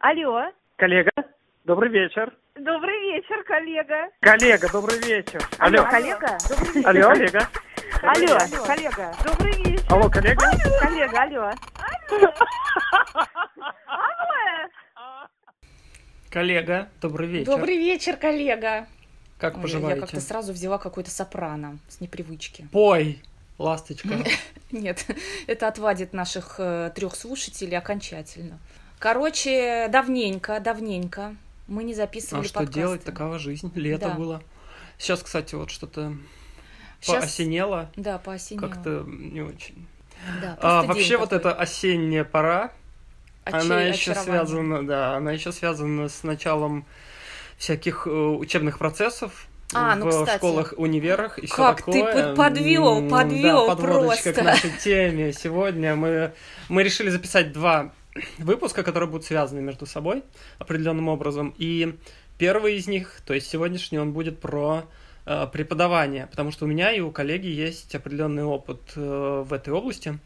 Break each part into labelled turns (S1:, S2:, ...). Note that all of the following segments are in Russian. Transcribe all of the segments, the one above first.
S1: Алло.
S2: Коллега, добрый вечер.
S1: Добрый вечер, коллега.
S2: Коллега, добрый вечер.
S1: Алло,
S2: Алло.
S1: коллега. Добрый вечер.
S2: Алло, коллега.
S1: Алло, коллега. Добрый вечер.
S2: Алло, коллега.
S1: Коллега, алло. Алло.
S2: Коллега, добрый вечер.
S3: Добрый вечер, коллега.
S2: Как
S3: Ой,
S2: поживаете?
S3: Я как-то сразу взяла какой-то сопрано с непривычки.
S2: Пой, ласточка.
S3: Нет, это отвадит наших э, трех слушателей окончательно. Короче, давненько, давненько мы не записывали
S2: А что
S3: подкасты.
S2: делать? Такова жизнь. Лето
S3: Да.
S2: было. Сейчас, кстати, вот что-то
S3: Щас-
S2: поосенело.
S3: Да, поосенело.
S2: Как-то не очень.
S3: Да,
S2: А, вообще вот эта осенняя пора,
S3: Оче-
S2: она еще связана, да, она еще связана с началом всяких э, учебных процессов
S3: А,
S2: в
S3: ну, кстати.
S2: школах, универах и все
S3: Как ты
S2: такое.
S3: под- подвёл,
S2: М,
S3: подвёл
S2: да, подводочка
S3: просто.
S2: к нашей теме. Сегодня мы, мы решили записать два выпуска, которые будут связаны между собой определенным образом. И первый из них, то есть сегодняшний, он будет про э, преподавание, потому что у меня и у коллеги есть определенный опыт э, в этой области.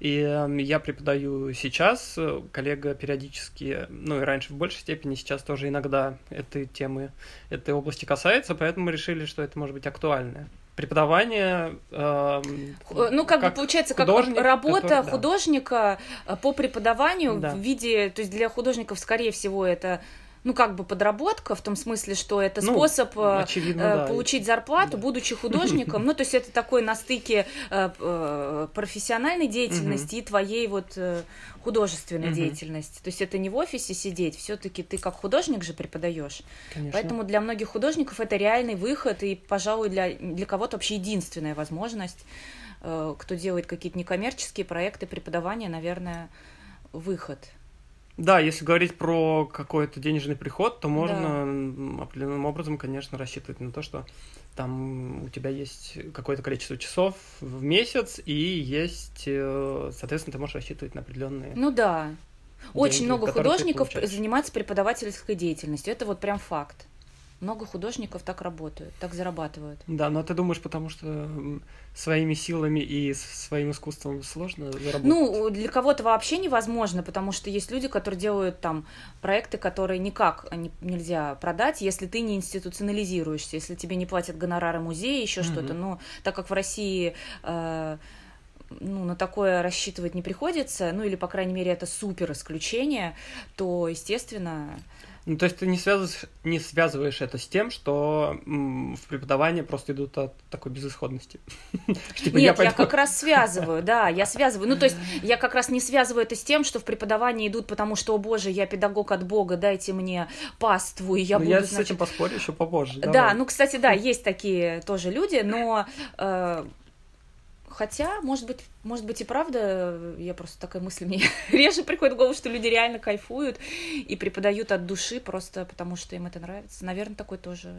S2: И э, я преподаю сейчас, э, коллега периодически, ну и раньше в большей степени, сейчас тоже иногда этой темы, этой области касается, поэтому мы решили, что это может быть актуальное. Преподавание... э,
S3: Э, Ну, как, бы получается, как
S2: художник,
S3: работа
S2: который- да.
S3: художника э, по преподаванию
S2: Да.
S3: в виде, то есть для художников, скорее всего, это ну, как бы подработка, в том смысле, что это
S2: Ну,
S3: способ э,
S2: очевидно,
S3: э,
S2: да.
S3: получить зарплату,
S2: Да.
S3: будучи художником. Ну, то есть это такой на стыке э, э, профессиональной деятельности и твоей вот э, художественной деятельности. То есть это не в офисе сидеть, все-таки ты как художник же преподаешь. Поэтому для многих художников это реальный выход и, пожалуй, для, для кого-то вообще единственная возможность, э, кто делает какие-то некоммерческие проекты преподавания, наверное, выход.
S2: Да, если говорить про какой-то денежный приход, то можно
S3: Да.
S2: определенным образом, конечно, рассчитывать на то, что там у тебя есть какое-то количество часов в месяц, и есть, э, соответственно, ты можешь рассчитывать на определенные.
S3: Ну да. Очень
S2: деньги,
S3: много
S2: которые ты
S3: художников занимаются преподавательской деятельностью. Это вот прям факт. Много художников так работают, так зарабатывают.
S2: Да, но ты думаешь, потому что своими силами и своим искусством сложно заработать?
S3: Ну, для кого-то вообще невозможно, потому что есть люди, которые делают там проекты, которые никак не- нельзя продать, если ты не институционализируешься, если тебе не платят гонорары музея, еще
S2: Мгм.
S3: что-то. Но так как в России э, ну, на такое рассчитывать не приходится, ну или, по крайней мере, это супер исключение, то, естественно,
S2: Ну, то есть ты не связываешь, не связываешь это с тем, что в преподавании просто идут от такой безысходности. Типа,
S3: Нет, я, как раз связываю, да, я связываю. Ну, то есть я как раз не связываю это с тем, что в преподавании идут, потому что, о боже, я педагог от Бога, дайте мне паству, и я
S2: Ну,
S3: буду,
S2: я с этим поспорю еще попозже.
S3: Да, ну, кстати, да, есть такие тоже люди, но э, хотя, может быть, может быть и правда, я просто такая мысль мне реже приходит в голову, что люди реально кайфуют и преподают от души просто потому, что им это нравится. Наверное, такой тоже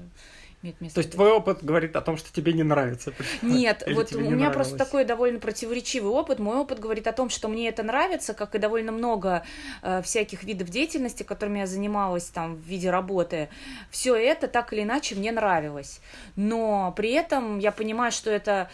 S3: имеет место.
S2: То есть твой опыт говорит о том, что тебе не нравится.
S3: Нет, вот у меня просто
S2: нравилось?
S3: такой довольно противоречивый опыт. Мой опыт говорит о том, что мне это нравится, как и довольно много э, всяких видов деятельности, которыми я занималась там в виде работы. Все это так или иначе мне нравилось. Но при этом я понимаю, что это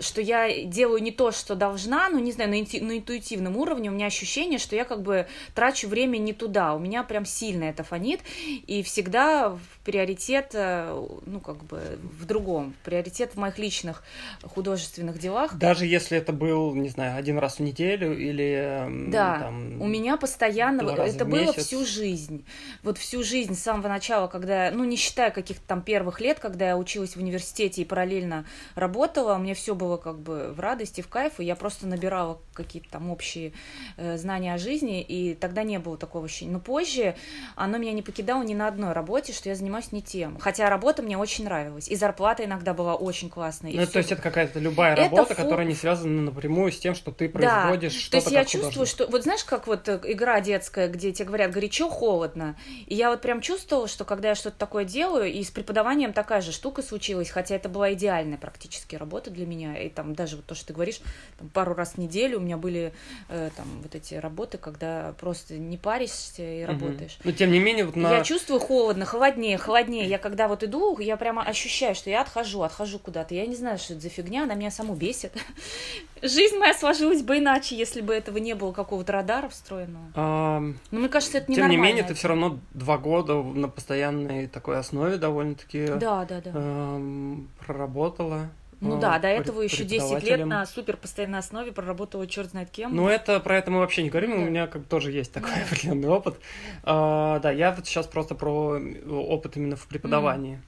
S3: что я делаю не то, что должна, ну, не знаю, на, инти- на интуитивном уровне у меня ощущение, что я как бы трачу время не туда, у меня прям сильно это фонит, и всегда в приоритет, э, ну, как бы в другом, приоритет в моих личных художественных делах.
S2: Даже если это был, не знаю, один раз в неделю или
S3: Да,
S2: там,
S3: у меня постоянно, это было
S2: месяц.
S3: всю жизнь. Вот всю жизнь с самого начала, когда, ну, не считая каких-то там первых лет, когда я училась в университете и параллельно работала, мне все было как бы в радости, в кайф, и я просто набирала какие-то там общие э, знания о жизни, и тогда не было такого ощущения. Но позже оно меня не покидало ни на одной работе, что я занимаюсь не тем. Хотя работа мне очень нравилась, и зарплата иногда была очень классная.
S2: Ну, то есть это какая-то любая
S3: Это
S2: работа,
S3: фу-
S2: которая не связана напрямую с тем, что ты
S3: Да,
S2: производишь
S3: то
S2: что-то
S3: есть я чувствую, что вот знаешь, как вот э, игра детская, где тебе говорят горячо, холодно, и я вот прям чувствовала, что когда я что-то такое делаю, и с преподаванием такая же штука случилась, хотя это была идеальная практически работа для меня, и там даже вот то, что ты говоришь, там, пару раз в неделю у меня были э, там вот эти работы, когда просто не паришься и работаешь.
S2: Но тем не менее, вот на...
S3: Я чувствую холодно, холоднее, холоднее. Я когда вот иду, я прямо ощущаю, что я отхожу, отхожу куда-то. Я не знаю, что это за фигня, она меня саму бесит. Жизнь моя сложилась бы иначе, если бы этого не было какого-то радара встроенного.
S2: а,
S3: Но мне кажется, это
S2: Тем
S3: ненормально.
S2: не менее, ты все равно два года на постоянной такой основе довольно-таки
S3: Да, да, да.
S2: эм, проработала.
S3: Ну
S2: э,
S3: да, до этого еще 10 лет на супер постоянной основе проработала черт знает кем.
S2: Ну, это про это мы вообще не говорим,
S3: Да.
S2: у меня как тоже есть такой определенный опыт. А, да, я вот сейчас просто про опыт именно в преподавании.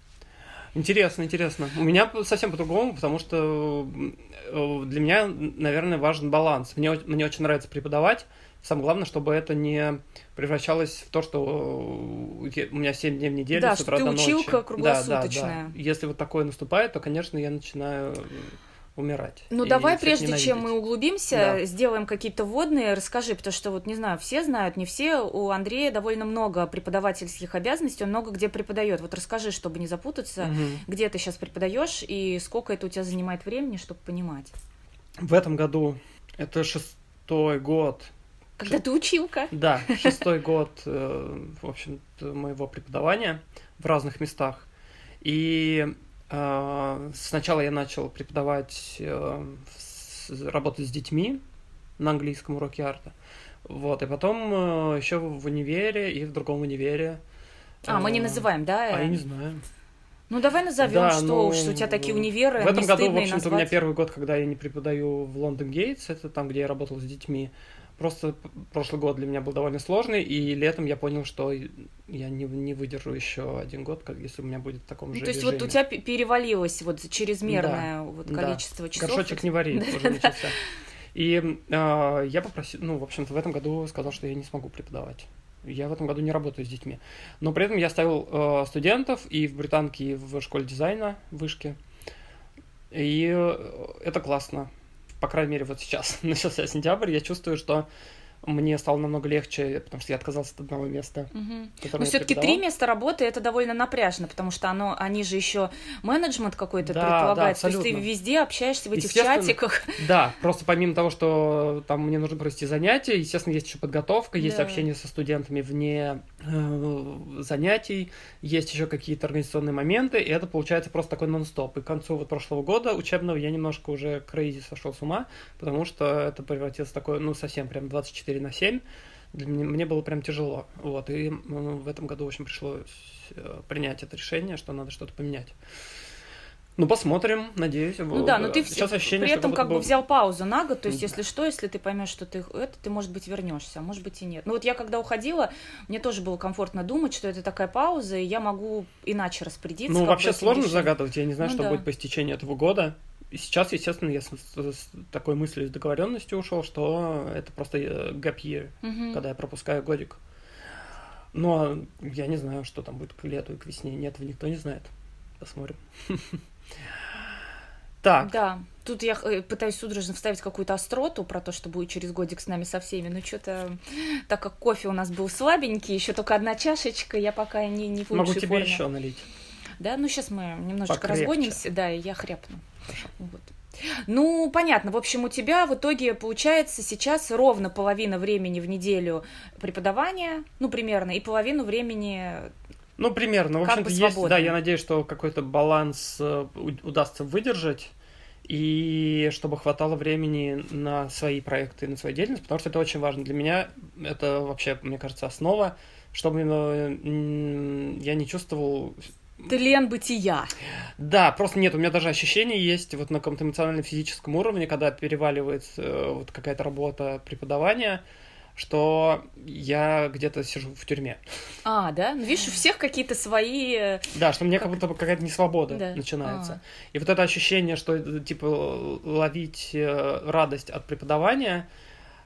S2: Интересно, интересно. У меня совсем по-другому, потому что э, для меня, наверное, важен баланс. Мне, мне очень нравится преподавать. Самое главное, чтобы это не превращалось в то, что э, у меня 7 дней в неделю
S3: Да,
S2: с утра
S3: ты
S2: до ночи.
S3: училка
S2: Да, да, да.
S3: круглосуточная.
S2: Если вот такое наступает, то, конечно, я начинаю э, умирать.
S3: Ну давай, прежде чем мы
S2: ненавидеть.
S3: углубимся,
S2: Да.
S3: сделаем какие-то вводные, расскажи, потому что вот не знаю, все знают, не все, у Андрея довольно много преподавательских обязанностей, он много где преподает. Вот расскажи, чтобы не запутаться,
S2: Мгм.
S3: где ты сейчас преподаешь и сколько это у тебя занимает времени, чтобы понимать.
S2: В этом году это шестой год.
S3: Когда ты училка.
S2: Да, шестой год, э, в общем-то, моего преподавания в разных местах. И э, сначала я начал преподавать, э, работать с детьми на английском уроке арта. Вот, и потом еще в универе и в другом универе.
S3: А, мы не называем, да?
S2: А я не знаю.
S3: Ну давай назовем,
S2: Да,
S3: что
S2: ну,
S3: уж у тебя такие универы.
S2: В этом году, в общем-то, у меня
S3: назвать.
S2: первый год, когда я не преподаю в Лондон Гейтс, это там, где я работал с детьми. Просто прошлый год для меня был довольно сложный, и летом я понял, что я не, не выдержу еще один год, как если у меня будет в таком
S3: Ну,
S2: же
S3: то есть
S2: режиме.
S3: вот у тебя пе- перевалилось вот чрезмерное вот
S2: да.
S3: количество часов.
S2: Горшочек не вари, уже начался. И э, я попросил, ну, в общем-то, в этом году сказал, что я не смогу преподавать. Я в этом году не работаю с детьми. Но при этом я ставил э, студентов и в британке, и в школе дизайна, вышке. И э, это классно. По крайней мере, вот сейчас начался сентябрь, я чувствую, что мне стало намного легче, потому что я отказался от одного места, которое
S3: Но все-таки три места работы это довольно напряжно, потому что оно, они же еще менеджмент какой-то
S2: Да,
S3: предполагает.
S2: да,
S3: То есть ты везде общаешься в этих чатиках.
S2: Да, просто помимо того, что там мне нужно провести занятия, естественно, есть еще подготовка, есть
S3: Да.
S2: общение со студентами вне э, занятий, есть еще какие-то организационные моменты, и это получается просто такой нон-стоп. И к концу вот прошлого года учебного я немножко уже крейзи сошел с ума, потому что это превратилось в такое, ну, совсем прям 24 на 7. Для меня, мне было прям тяжело. Вот, и ну, в этом году, в общем, пришлось э, принять это решение, что надо что-то поменять. Ну, посмотрим, надеюсь.
S3: Ну да, но ты
S2: сейчас ощущение,
S3: при этом как бы взял паузу на год, то есть если что, если ты поймешь, что ты это, ты, может быть, вернешься, а может быть и нет. Ну вот я когда уходила, мне тоже было комфортно думать, что это такая пауза, и я могу иначе распорядиться.
S2: Ну, вообще сложно
S3: решением.
S2: загадывать, я не знаю,
S3: Ну
S2: что
S3: да.
S2: будет по истечении этого года. Сейчас, естественно, я с, с- такой мыслью с договоренностью ушел, что это просто э, gap year,
S3: Мгм.
S2: когда я пропускаю годик. Но я не знаю, что там будет к лету и к весне. Нет, никто не знает. Посмотрим. Так,
S3: Да, тут я э, пытаюсь судорожно вставить какую-то остроту про то, что будет через годик с нами со всеми, но что-то, так как кофе у нас был слабенький, еще только одна чашечка, я пока не, не в
S2: могу тебе
S3: форме.
S2: еще налить.
S3: Да, ну сейчас мы немножечко
S2: Покрепче.
S3: разгонимся, да, и я хряпну. Вот. Ну, понятно. В общем, у тебя в итоге получается сейчас ровно половина времени в неделю преподавания, ну, примерно, и половину времени...
S2: Ну, примерно. В общем-то, есть,
S3: свободно.
S2: да, я надеюсь, что какой-то баланс э, удастся выдержать, и чтобы хватало времени на свои проекты, на свою деятельность, потому что это очень важно. Для меня это вообще, мне кажется, основа, чтобы э, я не чувствовал...
S3: Тлен бытия.
S2: Да, просто нет, у меня даже ощущение есть вот на каком-то эмоционально-физическом уровне, когда переваливает э, вот какая-то работа преподавания, что я где-то сижу в тюрьме.
S3: А, да? Ну, видишь, у всех какие-то свои... э,
S2: Да, что мне
S3: Как-
S2: как будто бы какая-то несвобода
S3: Да.
S2: начинается.
S3: А.
S2: И вот это ощущение, что э, типа ловить э, радость от преподавания,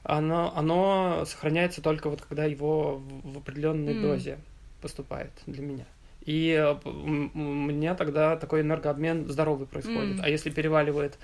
S2: оно, оно сохраняется только вот когда его в определенной
S3: М.
S2: дозе поступает для меня. И э, у меня тогда такой энергообмен здоровый происходит.
S3: М.
S2: А если переваливает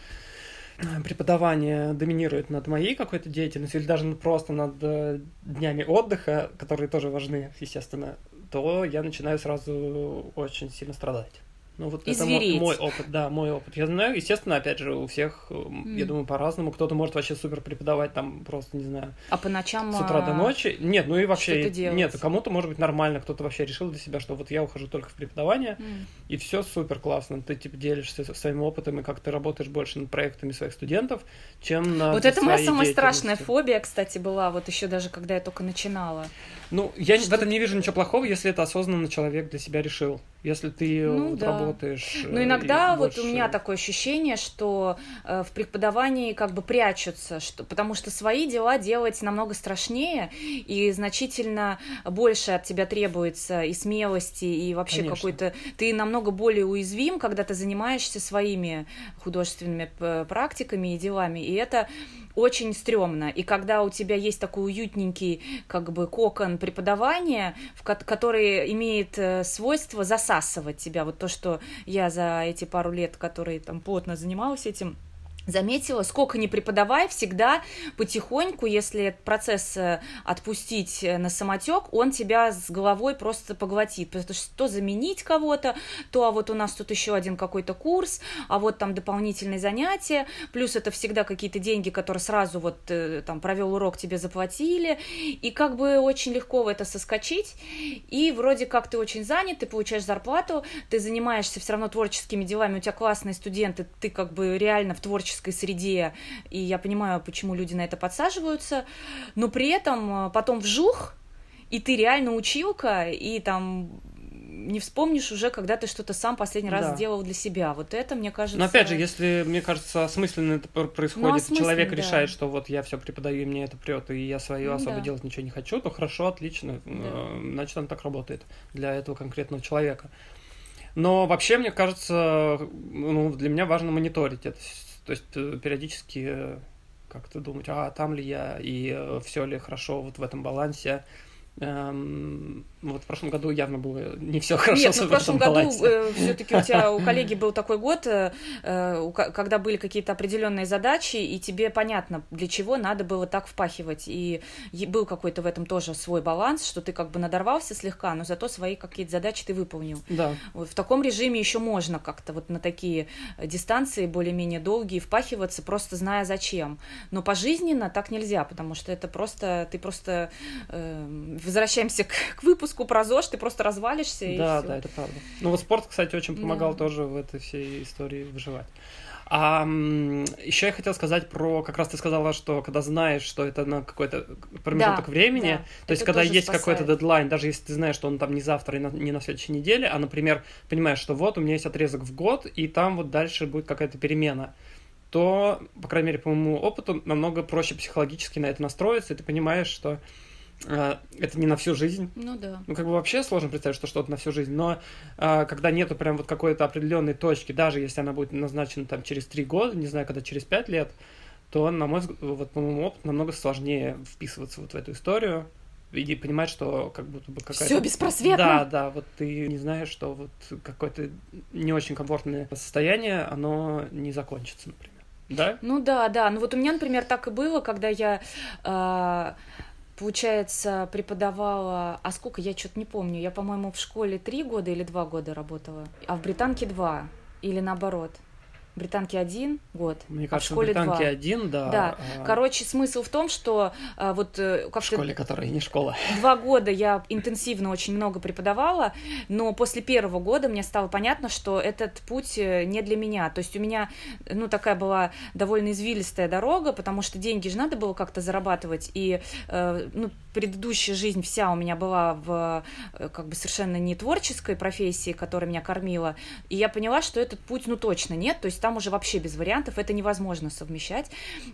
S2: э, преподавание доминирует над моей какой-то деятельностью или даже просто над э, днями отдыха, которые тоже важны, естественно, то я начинаю сразу очень сильно страдать. Ну, вот
S3: И
S2: это мо-
S3: звереть.
S2: мой опыт, да, мой опыт. Я знаю, естественно, опять же, у всех, э, я думаю, по-разному. Кто-то может вообще супер преподавать там просто, не знаю,
S3: А по ночам...
S2: с утра до
S3: а,
S2: ночи. Нет, ну и вообще... Нет, кому-то может быть нормально, кто-то вообще решил для себя, что вот я ухожу только в преподавание,
S3: м.
S2: и все супер классно. Ты типа делишься своим опытом и как ты работаешь больше над проектами своих студентов, чем на
S3: Вот это моя самая страшная фобия, кстати, была, вот еще даже когда я только начинала.
S2: Ну, я в
S3: Что
S2: этом не вижу ничего плохого, если это осознанно человек для себя решил. Если ты
S3: Ну,
S2: вот
S3: да.
S2: работаешь.
S3: Но
S2: э,
S3: иногда вот у
S2: больше-
S3: меня такое ощущение, что э, в преподавании как бы прячутся, что, потому что свои дела делать намного страшнее и значительно больше от тебя требуется и смелости, и вообще какой-то... Ты намного более уязвим, когда ты занимаешься своими художественными практиками и делами, и это очень стрёмно. И когда у тебя есть такой уютненький как бы кокон преподавания, в ко- который имеет э, свойство засасывать тебя, вот то, что я за эти пару лет, которые там плотно занималась этим, заметила, сколько не преподавай, всегда потихоньку, если процесс э, отпустить э, на самотек, он тебя с головой просто поглотит. Потому что то заменить кого-то, то а вот у нас тут еще один какой-то курс, а вот там дополнительные занятия, плюс это всегда какие-то деньги, которые сразу вот э, там провел урок, тебе заплатили, и как бы очень легко в это соскочить, и вроде как ты очень занят, ты получаешь зарплату, ты занимаешься все равно творческими делами, у тебя классные студенты, ты как бы реально в творческой среде, и я понимаю, почему люди на это подсаживаются, но при этом э, потом вжух, и ты реально училка, и там не вспомнишь уже, когда ты что-то сам последний раз
S2: Да.
S3: сделал для себя. Вот это, мне кажется...
S2: Но опять же, если, мне кажется, осмысленно это пр- происходит,
S3: осмысленно,
S2: человек
S3: да.
S2: решает, что вот я все преподаю, и мне это прет, и я свое
S3: Ну
S2: особо
S3: да.
S2: делать ничего не хочу, то хорошо, отлично, э, значит, он так работает для этого конкретного человека. Но вообще, мне кажется, ну, для меня важно мониторить это. То есть э, периодически э, как-то думать, а там ли я, и все ли хорошо вот в этом балансе. Эм, вот в прошлом году явно было не все хорошо
S3: Нет, ну, в прошлом году
S2: балансе.
S3: все-таки у тебя, у коллеги был такой год, э, э, когда были какие-то определенные задачи, и тебе понятно, для чего надо было так впахивать. И был какой-то в этом тоже свой баланс, что ты как бы надорвался слегка, но зато свои какие-то задачи ты выполнил.
S2: Да.
S3: Вот в таком режиме еще можно как-то вот на такие э, дистанции более-менее долгие впахиваться, просто зная зачем. Но пожизненно так нельзя, потому что это просто, ты просто, э, возвращаемся к, к выпуску про ЗОЖ, ты просто развалишься и
S2: Да,
S3: всё.
S2: да, это правда. Ну вот спорт, кстати, очень помогал
S3: Да.
S2: тоже в этой всей истории выживать. А еще я хотел сказать про, как раз ты сказала, что когда знаешь, что это на какой-то промежуток
S3: Да,
S2: времени,
S3: да.
S2: то есть когда есть какой-то дедлайн, даже если ты знаешь, что он там не завтра и на- не на следующей неделе, а, например, понимаешь, что вот у меня есть отрезок в год, и там вот дальше будет какая-то перемена, то, по крайней мере, по моему опыту, намного проще психологически на это настроиться, и ты понимаешь, что это не на всю жизнь,
S3: Ну да.
S2: ну, как бы вообще сложно представить, что что-то на всю жизнь, но а, когда нету прям вот какой-то определенной точки, даже если она будет назначена там через три года, не знаю, когда через пять лет, то, на мой взгляд, вот по моему опыту, намного сложнее вписываться вот в эту историю и понимать, что как будто бы какая-то...
S3: Все беспросветно.
S2: Да, да, вот ты не знаешь, что вот какое-то не очень комфортное состояние, оно не закончится, например. Да?
S3: Ну да, да. Ну вот у меня, например, так и было, когда я, а, получается, преподавала... А сколько? Я что-то не помню. Я, по-моему, в школе три года или два года работала, а в британке два. Или наоборот. В британке один год,
S2: Мне
S3: а в
S2: кажется,
S3: школе
S2: в британке
S3: два.
S2: один, да.
S3: Да.
S2: а
S3: Короче, смысл в том, что а, вот э,
S2: в
S3: как-то
S2: школе, которая не школа.
S3: Два года я интенсивно очень много преподавала, но после первого года мне стало понятно, что этот путь э, не для меня. То есть у меня, ну, такая была довольно извилистая дорога, потому что деньги же надо было как-то зарабатывать, и, э, ну, предыдущая жизнь вся у меня была в, как бы, совершенно не творческой профессии, которая меня кормила, и я поняла, что этот путь, ну, точно нет, то есть там уже вообще без вариантов, это невозможно совмещать,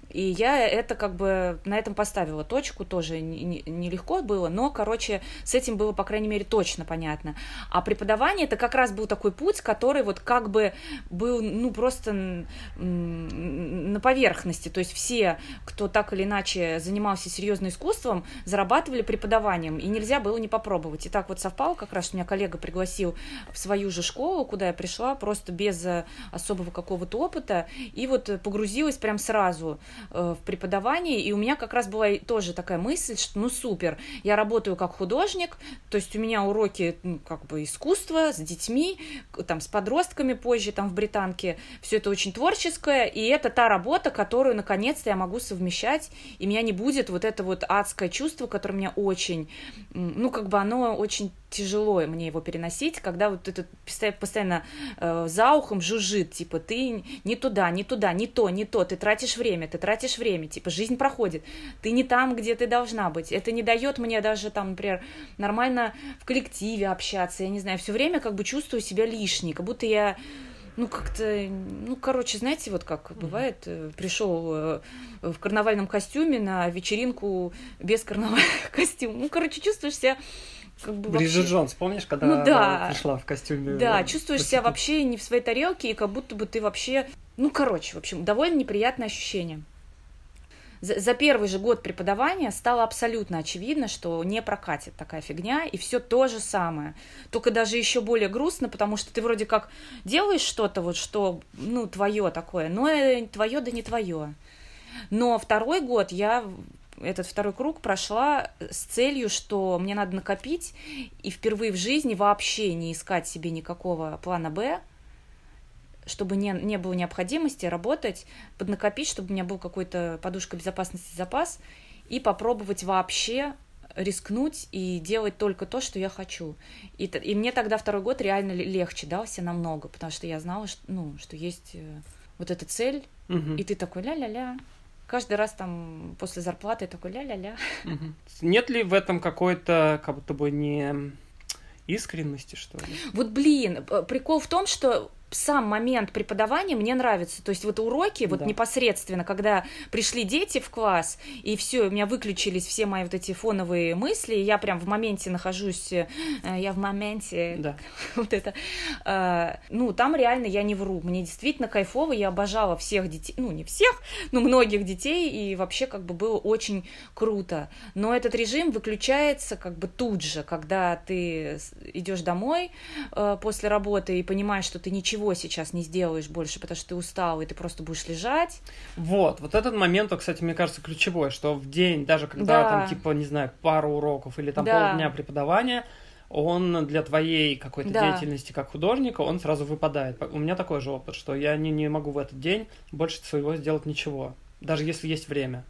S3: и я это как бы на этом поставила точку, тоже не- не- нелегко было, но, короче, с этим было, по крайней мере, точно понятно. А преподавание это как раз был такой путь, который вот как бы был, ну, просто на поверхности. То есть все, кто так или иначе занимался серьезным искусством, зарабатывали преподаванием, и нельзя было не попробовать. И так вот совпало как раз, что меня коллега пригласил в свою же школу, куда я пришла, просто без э, особого какого вот опыта и вот погрузилась прям сразу э, в преподавание, и у меня как раз была тоже такая мысль, что ну супер, я работаю как художник, то есть у меня уроки ну, как бы искусства с детьми, там с подростками позже, там в Британке, все это очень творческое, и это та работа, которую наконец-то я могу совмещать, и меня не будет вот это вот адское чувство, которое меня очень, ну как бы оно очень тяжело мне его переносить, когда вот это постоянно э, за ухом жужжит, типа, ты не туда, не туда, не то, не то, ты тратишь время, ты тратишь время, типа, жизнь проходит, ты не там, где ты должна быть. Это не дает мне даже, там, например, нормально в коллективе общаться, я не знаю, все время как бы чувствую себя лишней, как будто я ну, как-то, ну, короче, знаете, вот как бывает, э, пришел э, в карнавальном костюме на вечеринку без карнавального костюма. Ну, короче, чувствуешь себя как бы
S2: Бриджит
S3: вообще...
S2: Джонс, помнишь, когда
S3: ну, да.
S2: она пришла в костюме?
S3: Да, чувствуешь себя вообще не в своей тарелке, и как будто бы ты вообще... Ну, короче, в общем, довольно неприятное ощущение. За, за первый же год преподавания стало абсолютно очевидно, что не прокатит такая фигня, и все то же самое. Только даже еще более грустно, потому что ты вроде как делаешь что-то, вот что, ну, твое такое, но твое да не твое. Но второй год я этот второй круг прошла с целью, что мне надо накопить и впервые в жизни вообще не искать себе никакого плана Б, чтобы не, не было необходимости работать, поднакопить, чтобы у меня был какой-то подушка безопасности запас, и попробовать вообще рискнуть и делать только то, что я хочу. И, и мне тогда второй год реально легче дался намного, потому что я знала, что, ну, что есть э, вот эта цель,
S2: Угу.
S3: и ты такой ля-ля-ля, каждый раз там после зарплаты такой ля-ля-ля.
S2: Угу. Нет ли в этом какой-то, как будто бы не искренности, что ли?
S3: Вот блин, прикол в том, что сам момент преподавания мне нравится. То есть вот уроки, вот
S2: Да.
S3: непосредственно, когда пришли дети в класс, и все, у меня выключились все мои вот эти фоновые мысли, и я прям в моменте нахожусь, э, я в моменте,
S2: Да.
S3: вот это. э, ну, там реально я не вру. Мне действительно кайфово, я обожала всех детей, ну, не всех, но многих детей, и вообще как бы было очень круто. Но этот режим выключается как бы тут же, когда ты идешь домой э, после работы и понимаешь, что ты ничего сейчас не сделаешь больше, потому что ты устал, и ты просто будешь лежать.
S2: Вот, вот этот момент, кстати, мне кажется, ключевой, что в день, даже когда
S3: Да.
S2: там, типа, не знаю, пару уроков или там
S3: Да.
S2: полдня преподавания, он для твоей какой-то
S3: Да.
S2: деятельности как художника, он сразу выпадает. У меня такой же опыт, что я не, не могу в этот день больше своего сделать ничего, даже если есть время.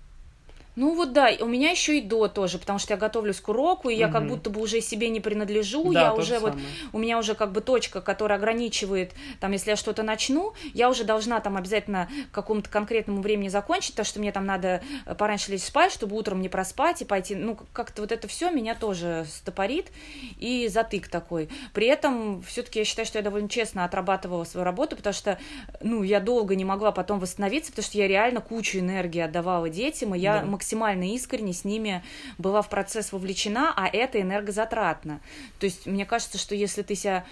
S3: Ну вот да, у меня еще и до тоже, потому что я готовлюсь к уроку, и я как будто бы уже себе не принадлежу,
S2: да,
S3: я
S2: то
S3: уже
S2: же
S3: вот
S2: самое.
S3: у меня уже как бы точка, которая ограничивает, там, если я что-то начну, я уже должна там обязательно к какому-то конкретному времени закончить, потому что мне там надо э, пораньше лечь спать, чтобы утром не проспать и пойти, ну, как-то вот это все меня тоже стопорит и затык такой. При этом все-таки я считаю, что я довольно честно отрабатывала свою работу, потому что, ну, я долго не могла потом восстановиться, потому что я реально кучу энергии отдавала детям, и я
S2: Да.
S3: максимально искренне с ними была в процесс вовлечена, а это энергозатратно. То есть мне кажется, что если ты себя,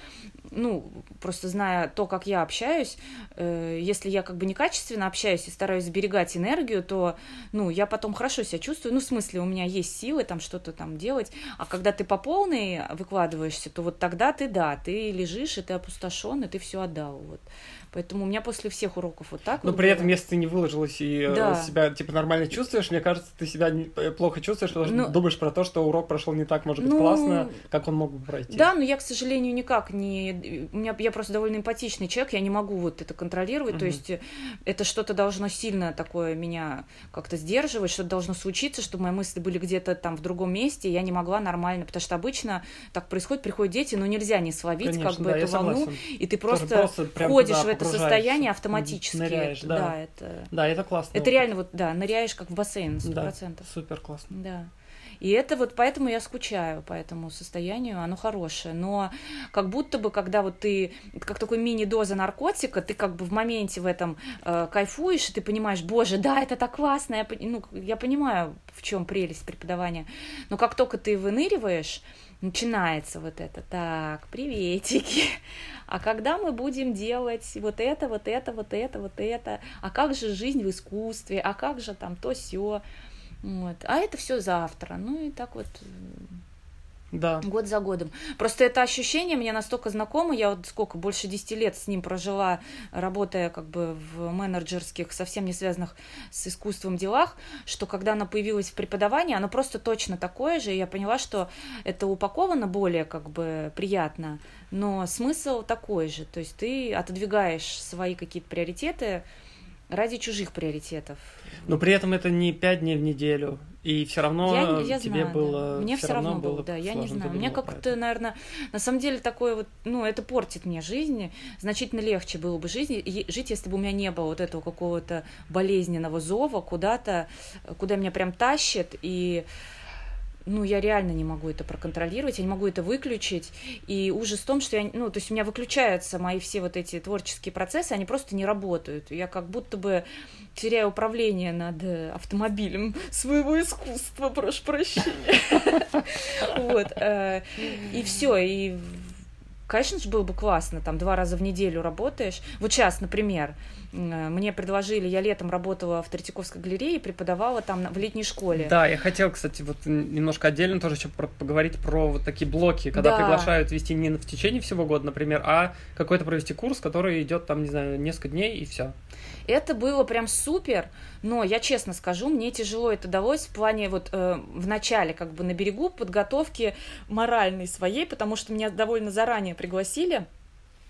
S3: ну, просто зная то, как я общаюсь, э, если я как бы некачественно общаюсь и стараюсь сберегать энергию, то, ну, я потом хорошо себя чувствую, ну, в смысле, у меня есть силы там что-то там делать, а когда ты по полной выкладываешься, то вот тогда ты, да, ты лежишь, и ты опустошен, и ты все отдал, вот. Поэтому у меня после всех уроков вот так
S2: Но
S3: вот
S2: при
S3: было.
S2: этом, если ты не выложилась и э,
S3: Да.
S2: себя типа нормально чувствуешь, мне кажется, ты себя э, плохо чувствуешь, потому что
S3: Ну-
S2: думаешь про то, что урок прошел не так, может быть,
S3: Ну,
S2: классно, как он мог бы пройти.
S3: Да, но я, к сожалению, никак не... У меня, я просто довольно эмпатичный человек, я не могу вот это контролировать, то
S2: Мгм.
S3: есть э, это что-то должно сильно такое меня как-то сдерживать, что-то должно случиться, чтобы мои мысли были где-то там в другом месте, и я не могла нормально, потому что обычно так происходит, приходят дети, но нельзя не словить
S2: Конечно,
S3: как бы
S2: да,
S3: эту волну,
S2: согласен.
S3: и ты
S2: Тоже
S3: просто,
S2: прям
S3: входишь
S2: туда
S3: в это. Состояние автоматически.
S2: Ныряешь,
S3: это,
S2: да.
S3: это...
S2: Да, это классно.
S3: Это реально вот, да, ныряешь как в бассейн, сто
S2: Да,
S3: процентов.
S2: супер классно.
S3: Да. И это вот поэтому я скучаю по этому состоянию, оно хорошее. Но как будто бы, когда вот ты, как такой мини-доза наркотика, ты как бы в моменте в этом э, кайфуешь, и ты понимаешь, боже, да, это так классно, я, ну, я понимаю, в чем прелесть преподавания. Но как только ты выныриваешь, начинается вот это, так, приветики, а когда мы будем делать вот это, вот это, вот это, вот это, а как же жизнь в искусстве, а как же там то все, вот. А это все завтра. Ну и так вот.
S2: Да.
S3: Год за годом. Просто это ощущение мне настолько знакомо. Я вот сколько, больше 10 лет с ним прожила, работая как бы в менеджерских, совсем не связанных с искусством делах, что когда она появилась в преподавании, оно просто точно такое же. И я поняла, что это упаковано более как бы приятно, но смысл такой же. То есть ты отодвигаешь свои какие-то приоритеты ради чужих приоритетов.
S2: Но при этом это не пять дней в неделю, и все равно
S3: я, я
S2: тебе
S3: знаю,
S2: было...
S3: да. Мне
S2: все
S3: все равно
S2: было,
S3: да, я не знаю. Мне как-то, наверное, на самом деле такое вот, ну, это портит мне жизнь. Значительно легче было бы жизнь, жить, если бы у меня не было вот этого какого-то болезненного зова куда-то, куда меня прям тащит, и ну, я реально не могу это проконтролировать, я не могу это выключить. И ужас в том, что я, ну, то есть у меня выключаются мои все вот эти творческие процессы, они просто не работают. Я как будто бы теряю управление над э, автомобилем своего искусства, прошу прощения. Вот. э, И все, и Конечно же, было бы классно, там два раза в неделю работаешь. Вот сейчас, например, мне предложили, я летом работала в Третьяковской галерее, преподавала там в летней школе.
S2: Да, я хотел, кстати, вот немножко отдельно тоже еще про- поговорить про вот такие блоки, когда
S3: Да.
S2: приглашают вести не в течение всего года, например, а какой-то провести курс, который идет там, не знаю, несколько дней и все.
S3: Это было прям супер, но я честно скажу, мне тяжело это далось в плане вот э, в начале как бы на берегу подготовки моральной своей, потому что меня довольно заранее пригласили.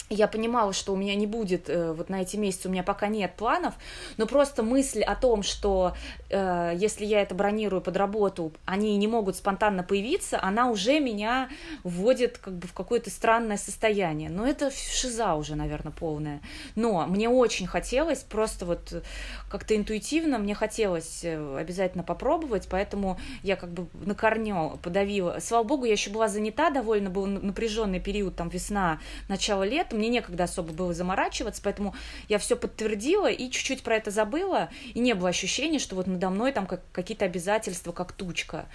S3: Я понимала, что у меня не будет э, вот на эти месяцы, у меня пока нет планов, но просто мысль о том, что э, если я это бронирую под работу, они не могут спонтанно появиться, она уже меня вводит как бы в какое-то странное состояние. Но это шиза уже, наверное, полная. Но мне очень хотелось, просто вот как-то интуитивно мне хотелось э, обязательно попробовать, поэтому я как бы на корню подавила. Слава богу, я еще была занята, довольно был напряженный период, там весна, начало лета, мне некогда особо было заморачиваться, поэтому я все подтвердила и чуть-чуть про это забыла, и не было ощущения, что вот надо мной там как, какие-то обязательства, как тучка.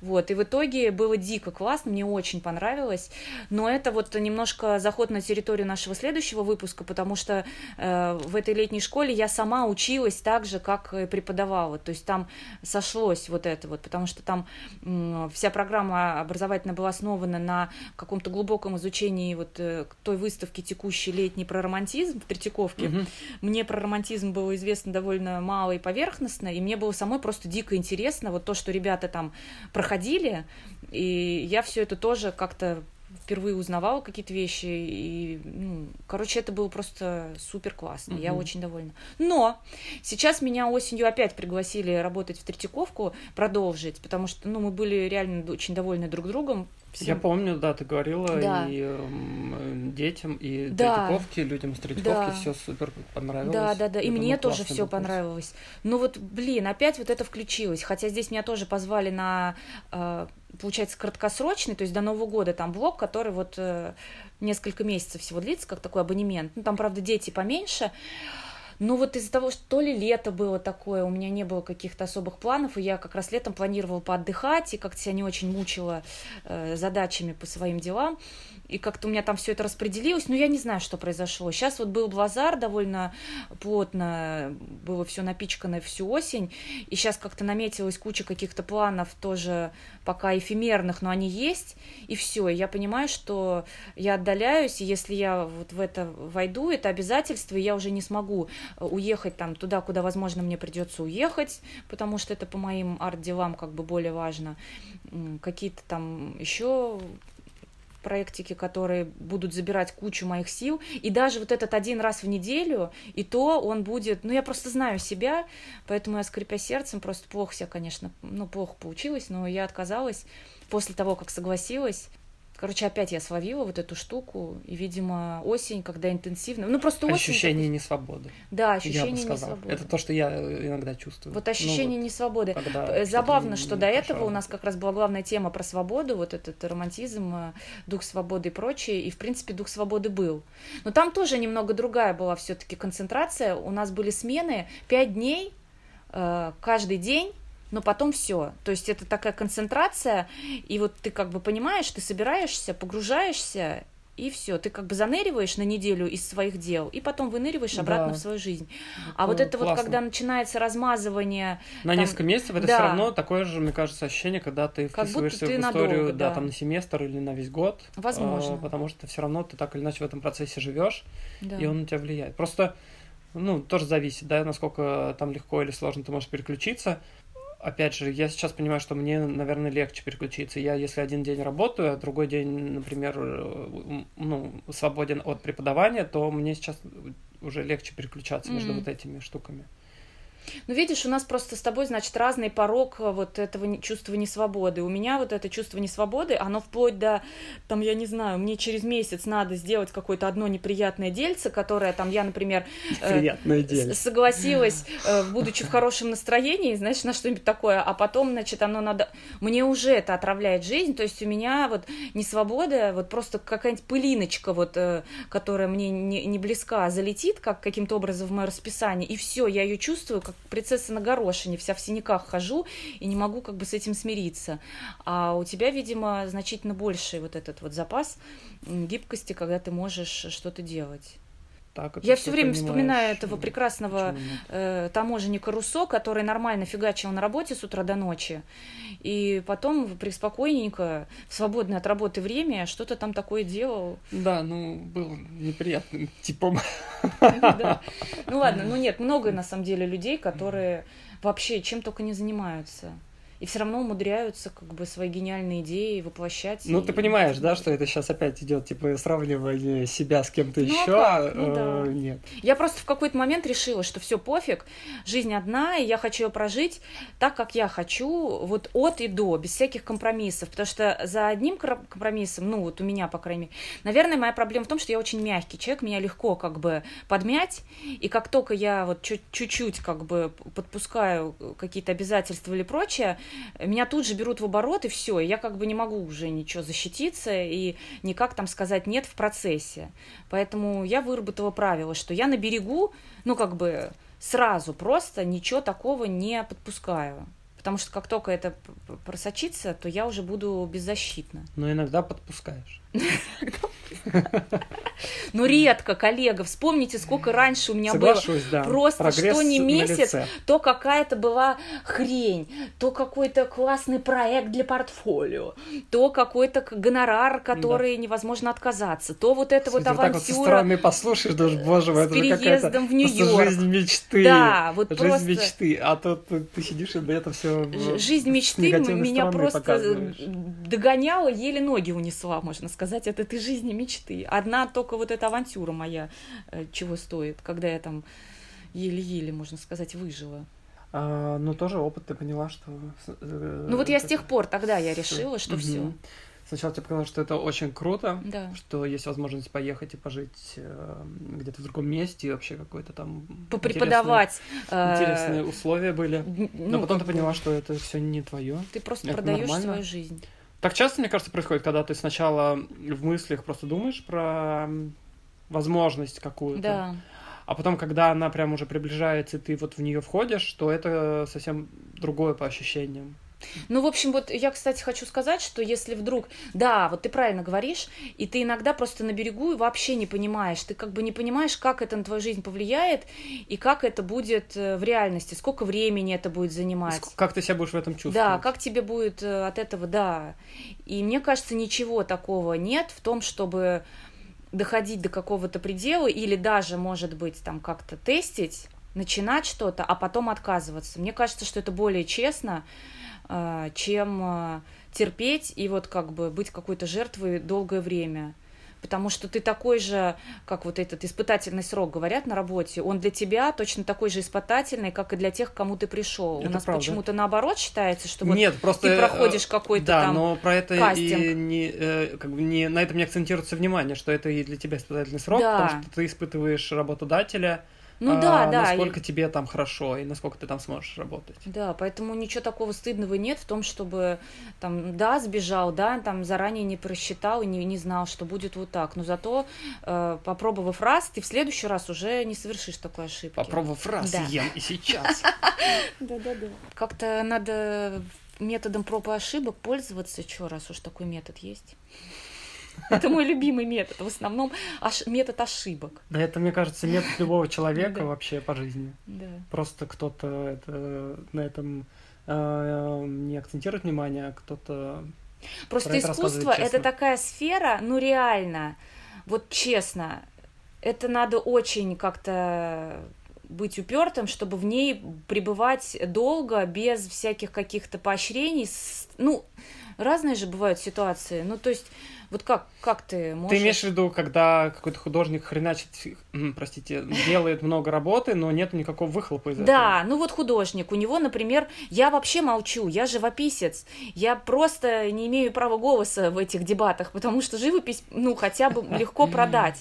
S3: Вот, и в итоге было дико классно, мне очень понравилось, но это вот немножко заход на территорию нашего следующего выпуска, потому что э, в этой летней школе я сама училась так же, как преподавала, то есть там сошлось вот это вот, потому что там м, вся программа образовательная была основана на каком-то глубоком изучении вот э, той выставки текущей летний про романтизм в Третьяковке.
S2: Мгм.
S3: Мне про романтизм было известно довольно мало и поверхностно, и мне было самой просто дико интересно вот то, что ребята там проходили, и я все это тоже как-то впервые узнавала какие-то вещи, и, ну, короче, это было просто супер классно, я
S2: Мгм.
S3: очень довольна. Но сейчас меня осенью опять пригласили работать в Третьяковку, продолжить, потому что, ну, мы были реально очень довольны друг другом.
S2: Я
S3: всем.
S2: помню, да, ты говорила
S3: Да.
S2: и э, детям, и
S3: Да.
S2: Третьяковке, людям с Третьяковки
S3: Да.
S2: все супер понравилось.
S3: Да, да, да. И
S2: Я
S3: мне тоже все
S2: курс.
S3: понравилось. Ну вот, блин, опять вот это включилось. Хотя здесь меня тоже позвали на, э, получается, краткосрочный, то есть до Нового года там блок, который вот э, несколько месяцев всего длится, как такой абонемент. Ну там, правда, дети поменьше. Ну вот из-за того, что то ли лето было такое, у меня не было каких-то особых планов, и я как раз летом планировала поотдыхать, и как-то себя не очень мучила э, задачами по своим делам, и как-то у меня там все это распределилось, но я не знаю, что произошло. Сейчас вот был базар, довольно плотно было все напичкано всю осень, и сейчас как-то наметилась куча каких-то планов тоже пока эфемерных, но они есть, и все. Я понимаю, что я отдаляюсь, и если я вот в это войду, это обязательство, и я уже не смогу уехать там туда, куда, возможно, мне придется уехать, потому что это по моим арт-делам как бы более важно. Какие-то там еще проектики, которые будут забирать кучу моих сил. И даже вот этот один раз в неделю, и то он будет... Ну, я просто знаю себя, поэтому я, скрипя сердцем, просто плохо себя, конечно, ну, плохо получилось, но я отказалась после того, как согласилась. Короче, опять я словила вот эту штуку, и, видимо, осень, когда интенсивно... Ну, просто осень...
S2: Ощущение несвободы.
S3: Да,
S2: я
S3: ощущение
S2: бы сказал.
S3: несвободы.
S2: Это то, что я э, иногда чувствую.
S3: Вот
S2: Ну,
S3: ощущение
S2: вот
S3: несвободы. Э, Забавно, что
S2: не
S3: до
S2: хорошо
S3: этого у нас как раз была главная тема про свободу, вот этот романтизм, э, дух свободы и прочее, и, в принципе, дух свободы был. Но там тоже немного другая была все-таки концентрация. У нас были смены пять дней, каждый день, но потом все. То есть это такая концентрация, и вот ты как бы понимаешь, ты собираешься, погружаешься, и все. Ты как бы заныриваешь на неделю из своих дел, и потом выныриваешь обратно
S2: Да.
S3: в свою жизнь. А вот это вот,
S2: классно.
S3: когда начинается размазывание,
S2: На
S3: там-
S2: несколько месяцев это
S3: да.
S2: все равно такое же, мне кажется, ощущение, когда ты
S3: Как
S2: вписываешься
S3: ты
S2: в историю,
S3: надолго,
S2: да,
S3: да.
S2: там на семестр или на весь год.
S3: Возможно.
S2: а, потому что все равно ты так или иначе в этом процессе живешь,
S3: да.
S2: и он на тебя влияет. Просто, ну, тоже зависит, да, насколько там легко или сложно ты можешь переключиться. Опять же, я сейчас понимаю, что мне, наверное, легче переключиться. Я, если один день работаю, а другой день, например, э, ну, свободен от преподавания, то мне сейчас уже легче переключаться между
S3: Мгм.
S2: вот этими штуками.
S3: Ну, видишь, у нас просто с тобой, значит, разный порог э, вот этого чувства несвободы. У меня вот это чувство несвободы, оно вплоть до, там, я не знаю, мне через месяц надо сделать какое-то одно неприятное дельце, которое, там, я, например, э, согласилась, э, будучи в хорошем настроении, знаешь, на что-нибудь такое, а потом, значит, оно надо... Мне уже это отравляет жизнь, то есть у меня вот не свобода, вот просто какая-нибудь пылиночка, вот, э, которая мне не, не близка, залетит как каким-то образом в мое расписание, и все, я ее чувствую, как принцесса на горошине, вся в синяках хожу, и не могу как бы с этим смириться. А у тебя, видимо, значительно больший вот этот вот запас гибкости, когда ты можешь что-то делать.
S2: Так, это
S3: Я все время
S2: понимаешь.
S3: вспоминаю этого прекрасного э, таможенника Руссо, который нормально фигачил на работе с утра до ночи, и потом преспокойненько, в свободное от работы время, что-то там такое делал.
S2: Да, ну, был неприятным типом.
S3: Ну ладно, ну нет, много на самом деле людей, которые вообще чем только не занимаются. И все равно умудряются как бы свои гениальные идеи воплощать.
S2: Ну,
S3: и-
S2: ты понимаешь, да, что это сейчас опять идет, типа, сравнивание себя с кем-то
S3: Ну, а
S2: еще?
S3: как? Ну, да.
S2: Нет.
S3: Я просто в какой-то момент решила, что все пофиг, жизнь одна, и я хочу ее прожить так, как я хочу, вот от и до, без всяких компромиссов. Потому что за одним компромиссом, ну вот у меня, по крайней мере, наверное, моя проблема в том, что я очень мягкий человек, меня легко как бы подмять, и как только я вот чуть- чуть-чуть как бы подпускаю какие-то обязательства или прочее, меня тут же берут в оборот, и все, я как бы не могу уже ничего защититься и никак там сказать нет в процессе. Поэтому я выработала правило, что я на берегу, ну, как бы сразу просто ничего такого не подпускаю. Потому что как только это просочится, то я уже буду беззащитна.
S2: Но иногда подпускаешь.
S3: Но редко, коллега, вспомните, сколько раньше у меня было.
S2: Соглашусь, да.
S3: Просто
S2: Прогресс
S3: что не месяц, то какая-то была хрень, то какой-то классный проект для портфолио, то какой-то гонорар, который невозможно отказаться, то вот это вот
S2: вот
S3: авантюра.
S2: стороны послушаешь, даже, боже мой, это
S3: переездом в Нью-Йорк.
S2: жизнь мечты.
S3: Да, вот
S2: жизнь
S3: просто-
S2: мечты. А тут ты, ты сидишь и это все
S3: Жизнь мечты меня просто
S2: показываешь.
S3: догоняла, еле ноги унесла, можно сказать, от этой жизни мечты. Одна только вот эта авантюра моя э, чего стоит, когда я там еле-еле, можно сказать, выжила.
S2: А, ну, тоже опыт, ты поняла, что... э,
S3: Ну вот я с тех пор тогда я решила, что
S2: Мгм.
S3: все.
S2: Сначала тебе показалось, что это очень круто,
S3: Да.
S2: что есть возможность поехать и пожить э, где-то в другом месте, и вообще какой-то там...
S3: Попреподавать.
S2: Интересные,
S3: э,
S2: интересные условия были.
S3: н-
S2: Но
S3: ну,
S2: потом ты поняла, что это все не твое.
S3: Ты просто
S2: это
S3: продаешь
S2: нормально.
S3: свою жизнь.
S2: Так часто, мне кажется, происходит, когда ты сначала в мыслях просто думаешь про возможность какую-то,
S3: Да.
S2: а потом, когда она прям уже приближается, и ты вот в нее входишь, то это совсем другое по ощущениям.
S3: Ну, в общем, вот я, кстати, хочу сказать, что если вдруг, да, вот ты правильно говоришь, и ты иногда просто на берегу и вообще не понимаешь, ты как бы не понимаешь, как это на твою жизнь повлияет и как это будет э, в реальности, сколько времени это будет занимать.
S2: Как ты себя будешь в этом чувствовать?
S3: Да, как тебе будет э, от этого, да. И мне кажется, ничего такого нет в том, чтобы доходить до какого-то предела или даже, может быть, там как-то тестить, начинать что-то, а потом отказываться. Мне кажется, что это более честно, чем э, терпеть и вот как бы быть какой-то жертвой долгое время. Потому что ты такой же, как вот этот испытательный срок, говорят на работе, он для тебя точно такой же испытательный, как и для тех, к кому ты пришел. У
S2: Это
S3: нас
S2: правда.
S3: почему-то наоборот считается, что вот
S2: Нет, просто
S3: ты
S2: э,
S3: проходишь какой-то
S2: да,
S3: там
S2: но про это и
S3: кастинг.
S2: не, э, как бы не на этом не акцентируется внимание, что это и для тебя испытательный срок,
S3: Да.
S2: потому что ты испытываешь работодателя,
S3: Ну
S2: а,
S3: да, да. и-
S2: насколько тебе там хорошо и насколько ты там сможешь работать.
S3: Да, поэтому ничего такого стыдного нет в том, чтобы там, да, сбежал, да, там заранее не просчитал и не, не знал, что будет вот так. Но зато, э, попробовав раз, ты в следующий раз уже не совершишь такой ошибки.
S2: Попробовав раз,
S3: Да.
S2: ем и сейчас.
S3: Да, да, да. Как-то надо методом проб и ошибок пользоваться, что раз уж такой метод есть. Это мой любимый метод. В основном аш- метод ошибок.
S2: Да это, мне кажется, метод любого человека вообще по жизни.
S3: Да.
S2: Просто кто-то это, на этом э, не акцентирует внимание, а кто-то...
S3: Просто искусство это такая сфера, ну реально, вот честно, это надо очень как-то быть упертым, чтобы в ней пребывать долго, без всяких каких-то поощрений. Ну, разные же бывают ситуации. Ну, то есть, вот как, как ты можешь...
S2: Ты имеешь в виду, когда какой-то художник хреначит, простите, делает много работы, но нет никакого выхлопа из этого?
S3: Да, ну вот художник, у него, например, я вообще молчу, я живописец, я просто не имею права голоса в этих дебатах, потому что живопись, ну, хотя бы легко продать.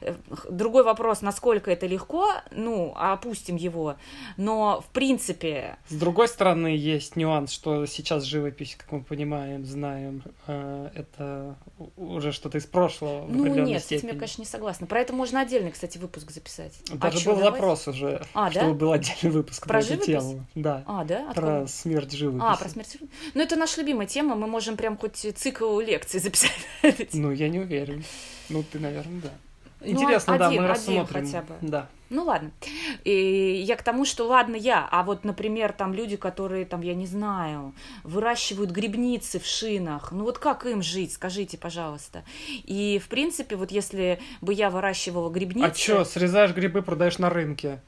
S3: Э, Другой вопрос, насколько это легко, ну, опустим его, но, в принципе,
S2: С другой стороны, есть нюанс, что сейчас живопись, как мы понимаем, знаем, э, это уже что-то из прошлого
S3: ну, нет, с этим
S2: степени.
S3: я, конечно, не согласна. Про это можно отдельный, кстати, выпуск записать.
S2: Даже
S3: А
S2: был
S3: давай?
S2: запрос уже,
S3: А,
S2: чтобы
S3: да?
S2: был отдельный выпуск
S3: Про
S2: про, эту тему. Да,
S3: А, да? От
S2: про
S3: кого?
S2: смерть живописи.
S3: А, про смерть. Ну, это наша любимая тема, мы можем прям хоть цикл лекций записать. на.
S2: Ну, я не уверен. Ну, ты, наверное, да.
S3: Ну,
S2: Интересно, да,
S3: один-
S2: мы рассмотрим.
S3: хотя бы.
S2: Да.
S3: Ну ладно. И я к тому, что ладно я, а вот, например, там люди, которые там, я не знаю, выращивают грибницы в шинах. Ну вот как им жить, скажите, пожалуйста. И в принципе, вот если бы я выращивала грибницы...
S2: А чё, срезаешь грибы, продаешь на рынке?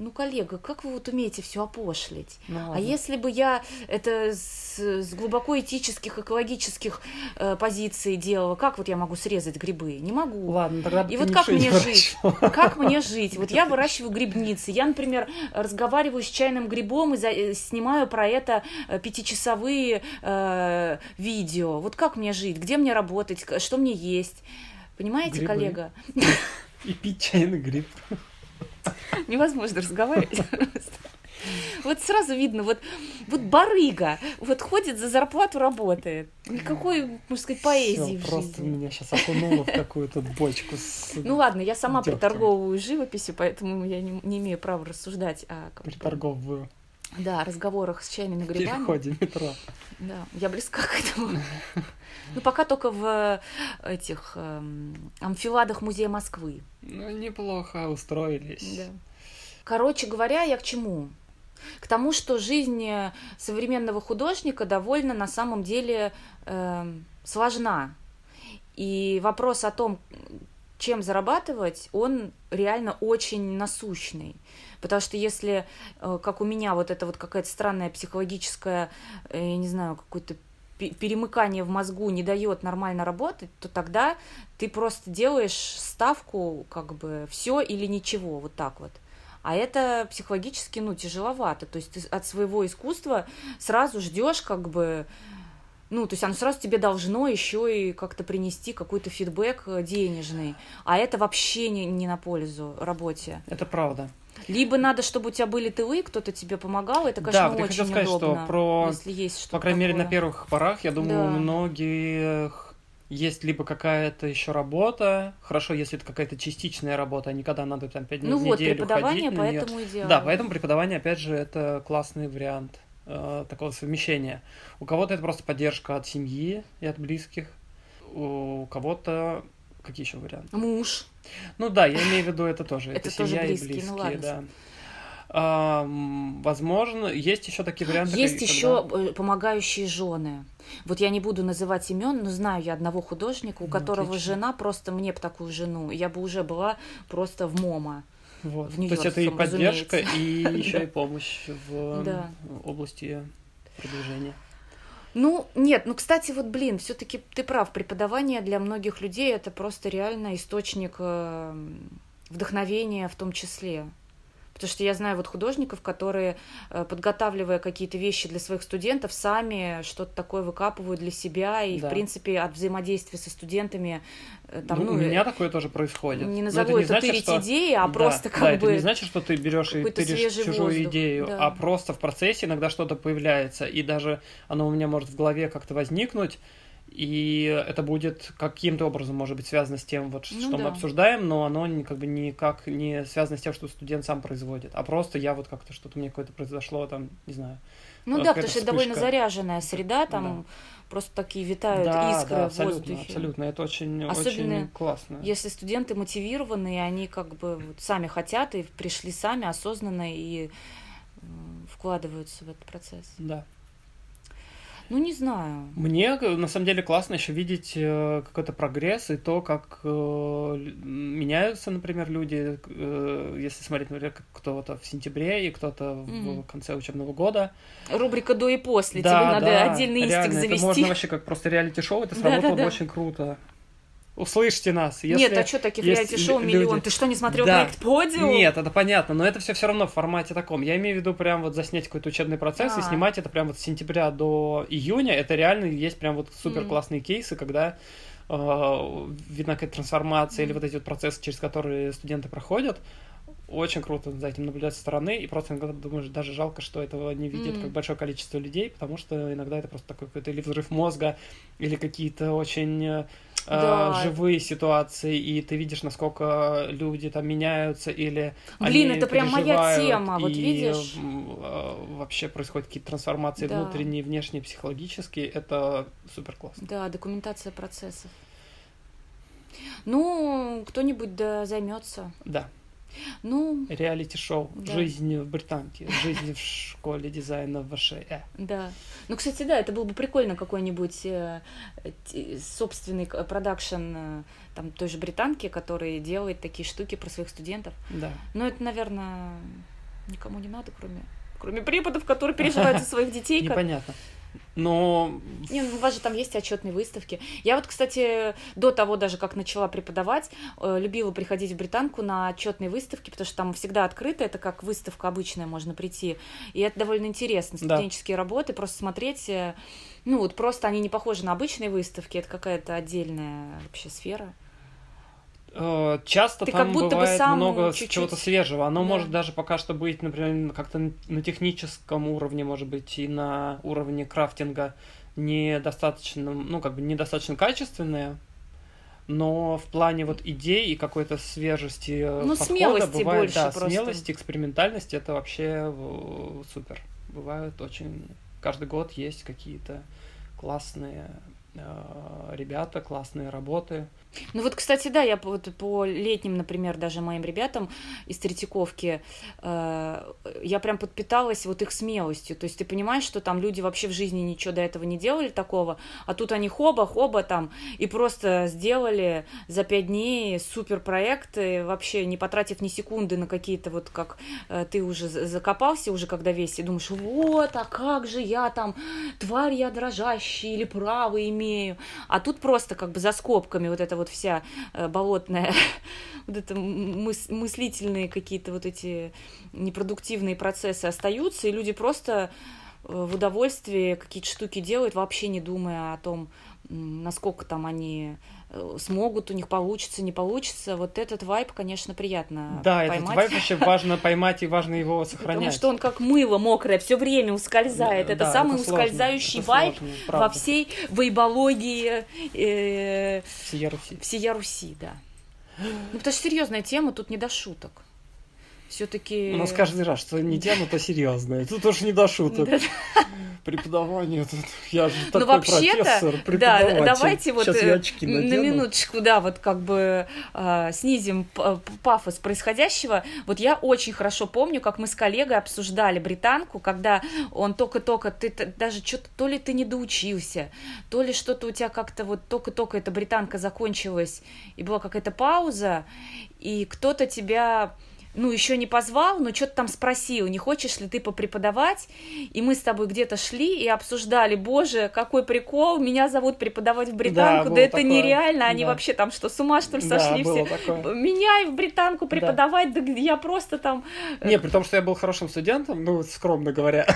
S3: Ну, коллега, как вы вот умеете все опошлить?
S2: Ну,
S3: А если бы я это с, с глубоко этических, экологических э, позиций делала, как вот я могу срезать грибы? Не могу.
S2: Ладно, тогда
S3: И вот как мне жить? Как мне жить? Вот я выращиваю грибницы. Я, например, разговариваю с чайным грибом и за- э, снимаю про это э, пятичасовые э, видео. Вот как мне жить? Где мне работать? Что мне есть? Понимаете,
S2: Грибы.
S3: коллега?
S2: И пить чайный гриб.
S3: Невозможно разговаривать. Вот сразу видно, вот, вот барыга, вот ходит за зарплату, работает. Никакой, можно сказать, поэзии
S2: Всё,
S3: в
S2: просто
S3: жизни.
S2: меня сейчас окунуло в какую-то бочку с
S3: Ну ладно, я сама
S2: дёртом.
S3: приторговываю живописью, поэтому я не, не имею права рассуждать о
S2: приторговываю.
S3: Да, разговорах с чайными
S2: В
S3: грибами.
S2: переходе метро.
S3: Да, я близка к этому. Ну, пока только в э, этих эм, амфиладах Музея Москвы.
S2: Ну, неплохо устроились.
S3: Короче говоря, я к чему? К тому, что жизнь э, современного художника довольно на самом деле эм, сложна. И вопрос о том, чем зарабатывать, он реально очень насущный. Потому что если, э, как у меня, вот это вот какая-то странная психологическая, э, я не знаю, какое-то пе- перемыкание в мозгу не дает нормально работать, то тогда ты просто делаешь ставку, как бы, все или ничего, вот так вот. А это психологически, ну, тяжеловато. То есть ты от своего искусства сразу ждешь, как бы, ну, то есть оно сразу тебе должно еще и как-то принести какой-то фидбэк э, денежный. А это вообще не, не на пользу работе.
S2: Это правда.
S3: Либо надо, чтобы у тебя были тылы, кто-то тебе помогал, это,
S2: Да,
S3: конечно,
S2: вот я
S3: очень
S2: хотел сказать, что
S3: удобно,
S2: про-
S3: если есть что-то
S2: По крайней мере, на
S3: такое.
S2: первых порах, я думаю,
S3: Да.
S2: у многих есть либо какая-то еще работа, хорошо, если это какая-то частичная работа, а не когда надо там пять дней
S3: Ну
S2: в
S3: вот,
S2: неделю
S3: преподавание
S2: ходить на неё.
S3: поэтому и делаю.
S2: Да, поэтому преподавание, опять же, это классный вариант э, такого совмещения. У кого-то это просто поддержка от семьи и от близких, у кого-то какие еще варианты?
S3: Муж.
S2: Ну да, я имею в виду это тоже.
S3: Это
S2: Это,
S3: тоже
S2: семья
S3: близкие,
S2: и близкие,
S3: ну ладно.
S2: да. А, возможно, есть еще такие варианты.
S3: Есть
S2: когда-
S3: еще э, помогающие жены. Вот я не буду называть имен, но знаю я одного художника, у
S2: Ну,
S3: которого
S2: отлично.
S3: жена просто мне бы такую жену. Я бы уже была просто в МОМА.
S2: Вот. То есть это и поддержка,
S3: разумеется.
S2: и еще и помощь в
S3: Да.
S2: области продвижения.
S3: Ну, нет, ну, кстати, вот, блин, все-таки ты прав, преподавание для многих людей это просто реально источник э, вдохновения в том числе. Потому что я знаю вот художников, которые, э, подготавливая какие-то вещи для своих студентов, сами что-то такое выкапывают для себя, и,
S2: Да.
S3: в принципе, от взаимодействия со студентами э, там,
S2: ну,
S3: ну,
S2: у меня такое тоже происходит.
S3: не
S2: Но
S3: назову
S2: не
S3: это,
S2: значит,
S3: тырить
S2: что-
S3: идеи, а
S2: Да,
S3: просто как
S2: да,
S3: бы...
S2: это не значит, что ты берешь и тыришь чужую
S3: воздух,
S2: идею,
S3: да.
S2: а просто в процессе иногда что-то появляется, и даже оно у меня может в голове как-то возникнуть, и это будет каким-то образом, может быть, связано с тем, вот,
S3: Ну
S2: что мы
S3: да.
S2: обсуждаем, но оно как бы никак не связано с тем, что студент сам производит, а просто я вот как-то что-то меня какое-то произошло, там, не знаю,
S3: Ну
S2: э,
S3: да, потому что это довольно
S2: вспышка.
S3: заряженная среда, там просто такие витают
S2: Да,
S3: искры
S2: да,
S3: в воздухе.
S2: абсолютно. Это очень,
S3: Особенно
S2: очень классно.
S3: Если студенты мотивированы, и они как бы вот сами хотят и пришли сами осознанно и вкладываются в этот процесс.
S2: Да.
S3: Ну, не знаю.
S2: Мне э, на самом деле классно еще видеть э, какой-то прогресс и то, как э, меняются, например, люди. если смотреть, например, кто-то в сентябре и кто-то в
S3: Мгм.
S2: конце учебного года.
S3: Рубрика до и после.
S2: Да,
S3: Тебе надо
S2: да,
S3: отдельный инстик
S2: реально,
S3: завести.
S2: Это можно вообще как просто реалити-шоу, это
S3: Да,
S2: сработало
S3: да,
S2: бы
S3: да.
S2: очень круто. Услышьте нас. Если...
S3: Нет, а что таких реалити-шоу
S2: лю-
S3: миллион?
S2: люди-
S3: Ты что, не смотрел
S2: Да.
S3: проект Подиум?
S2: Нет, это понятно, но это все все равно в формате таком. Я имею в виду прям вот заснять какой-то учебный процесс и
S3: А.
S2: снимать это прям вот с сентября до июня. Это реально есть прям вот супер классные кейсы, когда э, видна какая-то трансформация или вот эти вот процессы, через которые студенты проходят. Очень круто за этим наблюдать со стороны, и просто иногда думаешь, даже жалко, что этого не видит
S3: Мгм.
S2: как большое количество людей, потому что иногда это просто такой какой-то или взрыв мозга, или какие-то очень э,
S3: Да.
S2: живые ситуации, и ты видишь, насколько люди там меняются, или
S3: Блин, это прям моя тема, вот видишь?
S2: э, вообще происходят какие-то трансформации
S3: Да.
S2: внутренние, внешние, психологические, это супер классно.
S3: Да, документация процессов. Ну, кто-нибудь да займется.
S2: Да.
S3: Ну,
S2: Реалити-шоу.
S3: Да.
S2: Жизнь в Британке. Жизнь в школе дизайна в ВШЭ.
S3: да. Ну, кстати, да, это было бы прикольно какой-нибудь э, собственный продакшн э, там той же британки, который делает такие штуки про своих студентов.
S2: Да.
S3: Но это, наверное, никому не надо, кроме кроме преподов, которые переживают за своих детей. как-
S2: Непонятно. Но
S3: Не, ну у вас же там есть отчетные выставки. Я вот, кстати, до того даже, как начала преподавать, э, любила приходить в Британку на отчетные выставки, потому что там всегда открыто, это как выставка обычная, можно прийти. И это довольно интересно,
S2: Да.
S3: студенческие работы, просто смотреть, э, ну вот просто они не похожи на обычные выставки, это какая-то отдельная вообще сфера.
S2: Э, часто
S3: Ты
S2: там
S3: будто бы
S2: бывает
S3: сам
S2: много
S3: чуть-чуть-
S2: чего-то свежего. Оно
S3: Да.
S2: может даже пока что быть, например, как-то на техническом уровне, может быть, и на уровне крафтинга недостаточно, ну, как бы недостаточно качественное. Но в плане вот идей и какой-то свежести э,
S3: Ну,
S2: подхода
S3: смелости
S2: бывает,
S3: больше
S2: да,
S3: просто.
S2: смелости, экспериментальности, это вообще э, супер. Бывают очень... Каждый год есть какие-то классные ребята, классные работы.
S3: Ну вот, кстати, да, я вот по летним, например, даже моим ребятам из Третьяковки, э, я прям подпиталась вот их смелостью. То есть ты понимаешь, что там люди вообще в жизни ничего до этого не делали такого, а тут они хоба-хоба там и просто сделали за пять дней супер проекты, вообще не потратив ни секунды на какие-то вот как э, ты уже за- закопался уже когда весь и думаешь, вот, а как же я там, тварь я дрожащий или право имею. А тут просто как бы за скобками вот эта вот вся э, болотная, вот это мыс- мыслительные какие-то вот эти непродуктивные процессы остаются, и люди просто э, в удовольствии какие-то штуки делают, вообще не думая о том, насколько там они смогут, у них получится, не получится. Вот этот вайп, конечно, приятно
S2: Да, этот
S3: поймать.
S2: вайп вообще важно поймать и важно его
S3: Потому
S2: сохранять.
S3: что он как мыло мокрое, все время ускользает. Это
S2: да,
S3: самый
S2: сложно,
S3: ускользающий
S2: это
S3: вайп
S2: сложно,
S3: во всей вейбологии э,
S2: Всея Руси.
S3: всея Руси, да. Ну, потому что серьезная тема, тут не до шуток. Все-таки.
S2: У нас каждый раз, что не тема, то серьезная. Тут уж не до шуток. Преподавание тут. Я же
S3: Ну,
S2: такой профессор,
S3: да,
S2: преподаватель.
S3: давайте вот э, на минуточку, да, вот как бы а, снизим п- пафос происходящего. Вот я очень хорошо помню, как мы с коллегой обсуждали британку, когда он только-только, ты даже что-то, то ли ты не доучился, то ли что-то у тебя как-то вот только-только эта британка закончилась, и была какая-то пауза, и кто-то тебя ну, еще не позвал, но что-то там спросил, не хочешь ли ты попреподавать? И мы с тобой где-то шли и обсуждали, боже, какой прикол, меня зовут преподавать в британку, да,
S2: было
S3: это
S2: такое,
S3: нереально, они
S2: да.
S3: вообще там что, с ума что ли
S2: Да,
S3: сошли
S2: было
S3: все?
S2: такое.
S3: Меня и в британку преподавать, да, где я просто там... э,
S2: Не, при том, что я был хорошим студентом, ну, скромно говоря.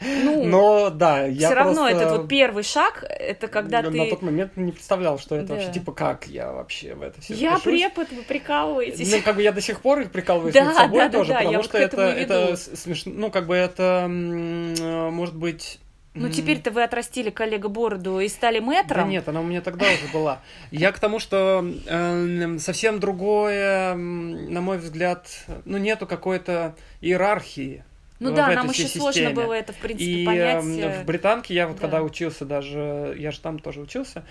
S3: Ну,
S2: Но, да, я
S3: все равно
S2: просто
S3: этот вот первый шаг, это когда
S2: на
S3: ты...
S2: тот момент не представлял, что это
S3: Да.
S2: вообще, типа, как я вообще в это все
S3: Я препод, вы прикалываетесь.
S2: Ну, как бы я до сих пор их прикалываюсь
S3: Да,
S2: над собой
S3: да, да,
S2: тоже,
S3: да,
S2: потому
S3: вот
S2: что
S3: этому
S2: это, это смешно, ну, как бы это, может быть...
S3: Ну, теперь-то вы отрастили коллега бороду и стали
S2: Да
S3: мэтром.
S2: нет, она у меня тогда уже была. Я к тому, что э, совсем другое, на мой взгляд, ну, нету какой-то иерархии.
S3: Ну
S2: в
S3: да,
S2: этой
S3: нам еще сложно
S2: системе.
S3: было это, в принципе,
S2: И
S3: понять.
S2: эм,
S3: э,
S2: в британке я вот
S3: да.
S2: когда учился даже, я же там тоже учился,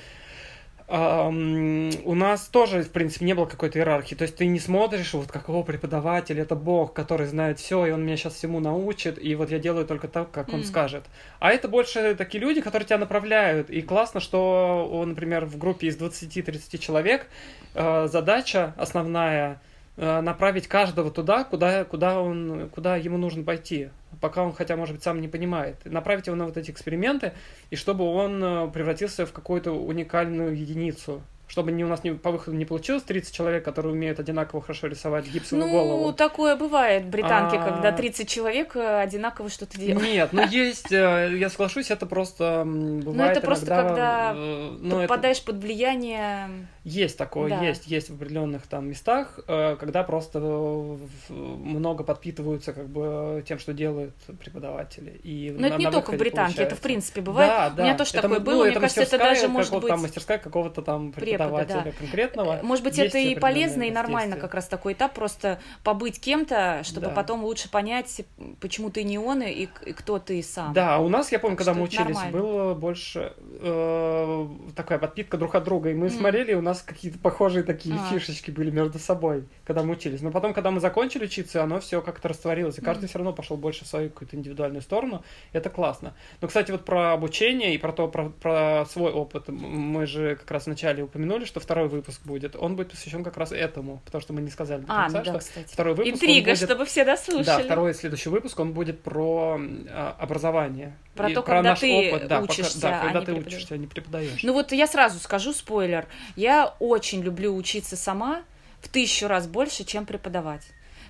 S2: у нас тоже, в принципе, не было какой-то иерархии. То есть ты не смотришь, вот какого преподавателя, это бог, который знает все, и он меня сейчас всему научит, и вот я делаю только так, как он
S3: М.
S2: скажет. А это больше такие люди, которые тебя направляют. И классно, что, например, в группе из 20-30 человек э, задача основная направить каждого туда, куда, куда, он, куда ему нужно пойти, пока он хотя, может быть, сам не понимает. Направить его на вот эти эксперименты, и чтобы он э, превратился в какую-то уникальную единицу. Чтобы не, у нас не, по выходу не получилось 30 человек, которые умеют одинаково хорошо рисовать гипсовую
S3: Ну,
S2: голову.
S3: такое бывает в британке,
S2: А.
S3: когда 30 человек э, одинаково что-то делают.
S2: Нет, ну есть, э, я соглашусь, это просто бывает
S3: это просто когда
S2: э,
S3: Ты
S2: ну,
S3: попадаешь под влияние...
S2: Есть такое,
S3: Да.
S2: есть, есть в определенных там местах, э, когда просто э, много подпитываются как бы тем, что делают преподаватели. И
S3: Но это не только в британке, это в
S2: получается.
S3: принципе бывает.
S2: Да,
S3: У
S2: да.
S3: меня тоже
S2: Это,
S3: такое
S2: ну,
S3: было, мне кажется, это даже может быть...
S2: Там, мастерская какого-то там
S3: Препода,
S2: преподавателя
S3: да.
S2: конкретного.
S3: Э, Может быть,
S2: есть
S3: это и полезно, и нормально как раз такой этап, просто побыть кем-то, чтобы
S2: Да.
S3: потом лучше понять, почему ты не он, и, и кто ты сам.
S2: Да, у нас, я помню,
S3: Так
S2: когда мы
S3: это
S2: учились,
S3: нормально.
S2: было больше э, такая подпитка друг от друга. И мы
S3: М.
S2: смотрели, и у нас какие-то похожие такие
S3: А.
S2: фишечки были между собой, когда мы учились. Но потом, когда мы закончили учиться, оно все как-то растворилось. И каждый
S3: М.
S2: все равно пошел больше в свою какую-то индивидуальную сторону. Это классно. Но, кстати, вот про обучение и про то, про, про свой опыт. Мы же как раз вначале упомянули, что второй выпуск будет. Он будет посвящен как раз этому, потому что мы не сказали до
S3: А,
S2: конца,
S3: ну да,
S2: что
S3: кстати.
S2: второй выпуск
S3: Интрига,
S2: будет-
S3: чтобы все дослушали.
S2: да, второй следующий выпуск, он будет про а, образование.
S3: Про
S2: И
S3: то, когда
S2: наш
S3: ты
S2: опыт, да, пока-
S3: учишься,
S2: да,
S3: а
S2: когда
S3: не
S2: ты
S3: преподаешь.
S2: учишься, а не преподаешь.
S3: Ну вот я сразу скажу спойлер. Я очень люблю учиться сама в тысячу раз больше, чем преподавать.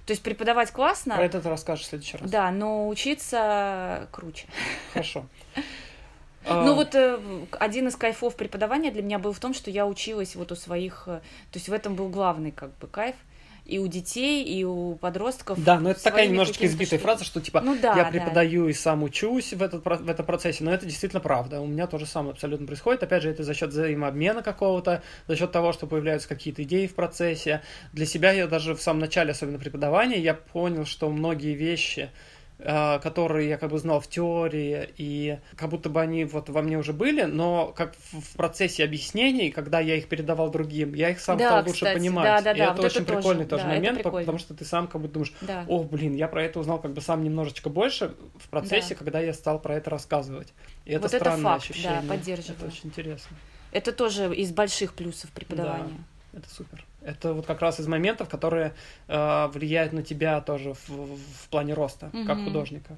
S3: То есть преподавать классно,
S2: Про это ты расскажешь в следующий раз.
S3: да, но учиться круче.
S2: Хорошо.
S3: Ну
S2: А,
S3: вот э, один из кайфов преподавания для меня был в том, что я училась вот у своих, э, то есть в этом был главный как бы кайф и у детей, и у подростков.
S2: Да, но это такая немножечко избитая
S3: штуками.
S2: фраза, что типа
S3: Ну да,
S2: я
S3: да.
S2: преподаю и сам учусь в, этот, в этом процессе, но это действительно правда. У меня тоже самое абсолютно происходит. Опять же, это за счет взаимообмена какого-то, за счет того, что появляются какие-то идеи в процессе. Для себя я даже в самом начале, особенно преподавания, я понял, что многие вещи, которые я как бы знал в теории, и как будто бы они вот во мне уже были, но как в процессе объяснений, когда я их передавал другим, я их сам
S3: Да,
S2: стал лучше
S3: кстати,
S2: понимать.
S3: да-да-да,
S2: и это
S3: вот это
S2: очень
S3: тоже,
S2: прикольный тоже
S3: да, это
S2: момент, потому что ты сам как бы думаешь,
S3: Да.
S2: о, блин, я про это узнал как бы сам немножечко больше в процессе,
S3: Да.
S2: когда я стал про это рассказывать. И это
S3: Вот это
S2: странное
S3: факт, да,
S2: ощущение.
S3: поддерживаю.
S2: Это очень интересно.
S3: Это тоже из больших плюсов преподавания.
S2: Это супер. Это вот как раз из моментов, которые э, влияют на тебя тоже в, в- плане роста, как
S3: Мгм.
S2: художника.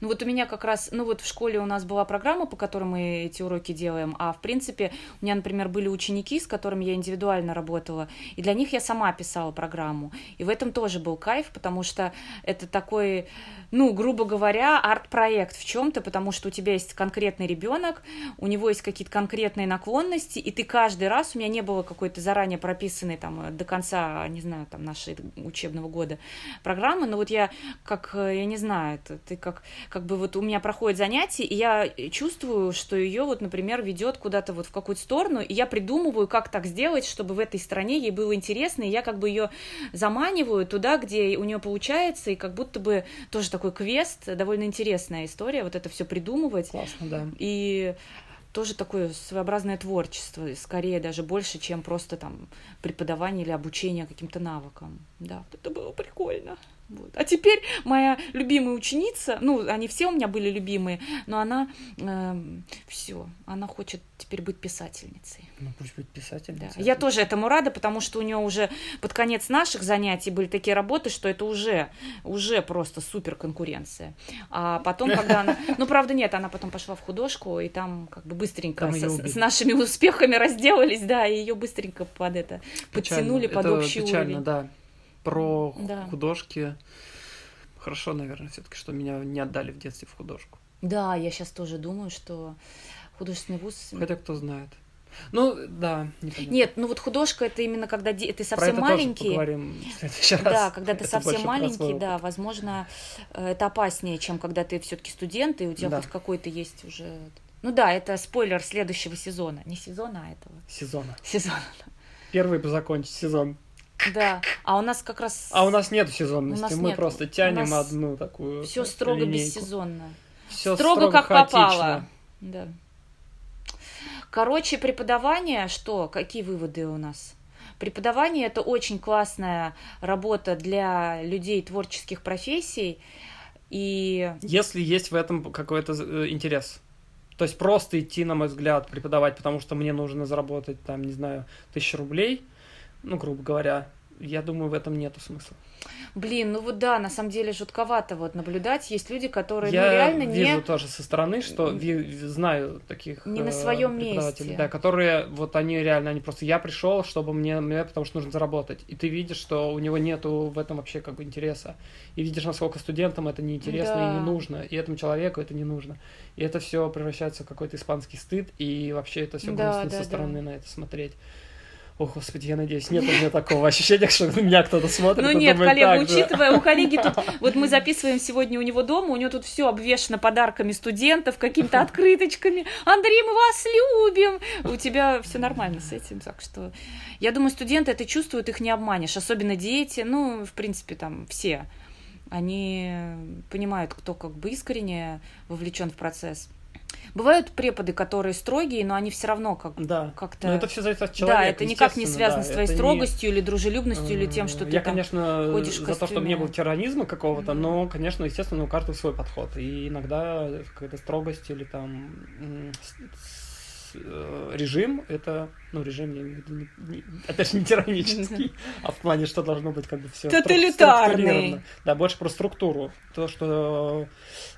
S3: Ну вот у меня как раз, ну вот в школе у нас была программа, по которой мы эти уроки делаем, а в принципе у меня, например, были ученики, с которыми я индивидуально работала, и для них я сама писала программу. И в этом тоже был кайф, потому что это такой, ну, грубо говоря, арт-проект в чем-то, потому что у тебя есть конкретный ребенок, у него есть какие-то конкретные наклонности, и ты каждый раз, у меня не было какой-то заранее прописанной там до конца, не знаю, там нашей учебного года программы, но вот я как, э, я не знаю, это ты как, как бы вот у меня проходит занятие, и я чувствую, что ее вот, например, ведет куда-то вот в какую-то сторону, и я придумываю, как так сделать, чтобы в этой стране ей было интересно, и я как бы ее заманиваю туда, где у нее получается, и как будто бы тоже такой квест, довольно интересная история, вот это все придумывать.
S2: Классно, да.
S3: И тоже такое своеобразное творчество, скорее даже больше, чем просто там преподавание или обучение каким-то навыкам. Да, это было прикольно. Вот. А теперь моя любимая ученица, ну, они все у меня были любимые, но она все, она хочет теперь быть писательницей.
S2: Ну пусть будет писатель.
S3: Да. Я тоже этому рада, потому что у нее уже под конец наших занятий были такие работы, что это уже, уже просто супер конкуренция. А потом, когда она... Ну, правда, нет, она потом пошла в художку, и там как бы быстренько
S2: Там
S3: с, с- нашими успехами разделались, да, и ее быстренько под это подтянули под
S2: это
S3: общий
S2: печально,
S3: уровень.
S2: да. Про
S3: Да.
S2: художки. Хорошо, наверное, все-таки, что меня не отдали в детстве в художку.
S3: Да, я сейчас тоже думаю, что художественный вуз...
S2: Хотя кто знает. Ну, да, непонятно.
S3: Нет, ну вот художка это именно когда де- ты
S2: Про
S3: совсем
S2: это
S3: маленький.
S2: тоже поговорим в следующий раз.
S3: Да, когда ты
S2: Это
S3: совсем
S2: про
S3: маленький, да, возможно, э, это опаснее, чем когда ты все-таки студент, и у тебя
S2: Да.
S3: хоть какой-то есть уже. Ну да, это спойлер следующего сезона. Не сезона, а этого
S2: Сезона.
S3: сезона.
S2: Первый бы закончить сезон.
S3: Да. А у нас как раз...
S2: А у нас нет сезонности,
S3: нас
S2: мы
S3: нет.
S2: просто тянем одну такую
S3: все строго
S2: линейку.
S3: бессезонно.
S2: Всё
S3: строго, как
S2: хаотично.
S3: попало. Да. Короче, преподавание, что? Какие выводы у нас? Преподавание это очень классная работа для людей творческих профессий. И
S2: Если есть в этом какой-то э, интерес. То есть просто идти, на мой взгляд, преподавать, потому что мне нужно заработать, там, не знаю, тысячу рублей, ну, грубо говоря, я думаю, в этом нету смысла.
S3: Блин, ну вот да, на самом деле жутковато вот наблюдать. Есть люди, которые
S2: я
S3: ну, реально
S2: вижу
S3: не...
S2: тоже со стороны, что знаю таких
S3: Не на
S2: э,
S3: своем
S2: преподавателей,
S3: месте.
S2: да, которые вот они реально, они просто я пришел, чтобы мне, мне, потому что нужно заработать, и ты видишь, что у него нету в этом вообще как бы интереса, и видишь, насколько студентам это неинтересно
S3: Да.
S2: и не нужно, и этому человеку это не нужно, и это все превращается в какой-то испанский стыд, и вообще это все
S3: Да,
S2: грустно
S3: да,
S2: со
S3: да.
S2: стороны на это смотреть. О, господи, я надеюсь, нет у меня такого ощущения, что меня кто-то смотрит.
S3: Ну
S2: и
S3: нет,
S2: думает,
S3: коллега, учитывая, у коллеги тут, вот мы записываем сегодня у него дома, у него тут все обвешано подарками студентов, какими-то открыточками. Андрей, мы вас любим. У тебя все нормально с этим, так что я думаю, студенты это чувствуют, их не обманешь, особенно дети, ну, в принципе, там все. Они понимают, кто как бы искренне вовлечен в процесс. Бывают преподы, которые строгие, но они все равно как
S2: Да,
S3: как-то...
S2: но это все зависит от человека.
S3: да, это никак не связано
S2: да,
S3: с твоей
S2: это не-
S3: строгостью или дружелюбностью, или тем, что ты
S2: Я,
S3: там...
S2: конечно,
S3: ходишь
S2: за то, чтобы не было терроризма какого-то, но, конечно, естественно, у каждого свой подход. И иногда какая-то строгость или там режим, это, ну, режим, я имею в виду, опять же, не тиранический, а в плане, что должно быть как бы все
S3: Тоталитарный.
S2: Да, больше про структуру. То, что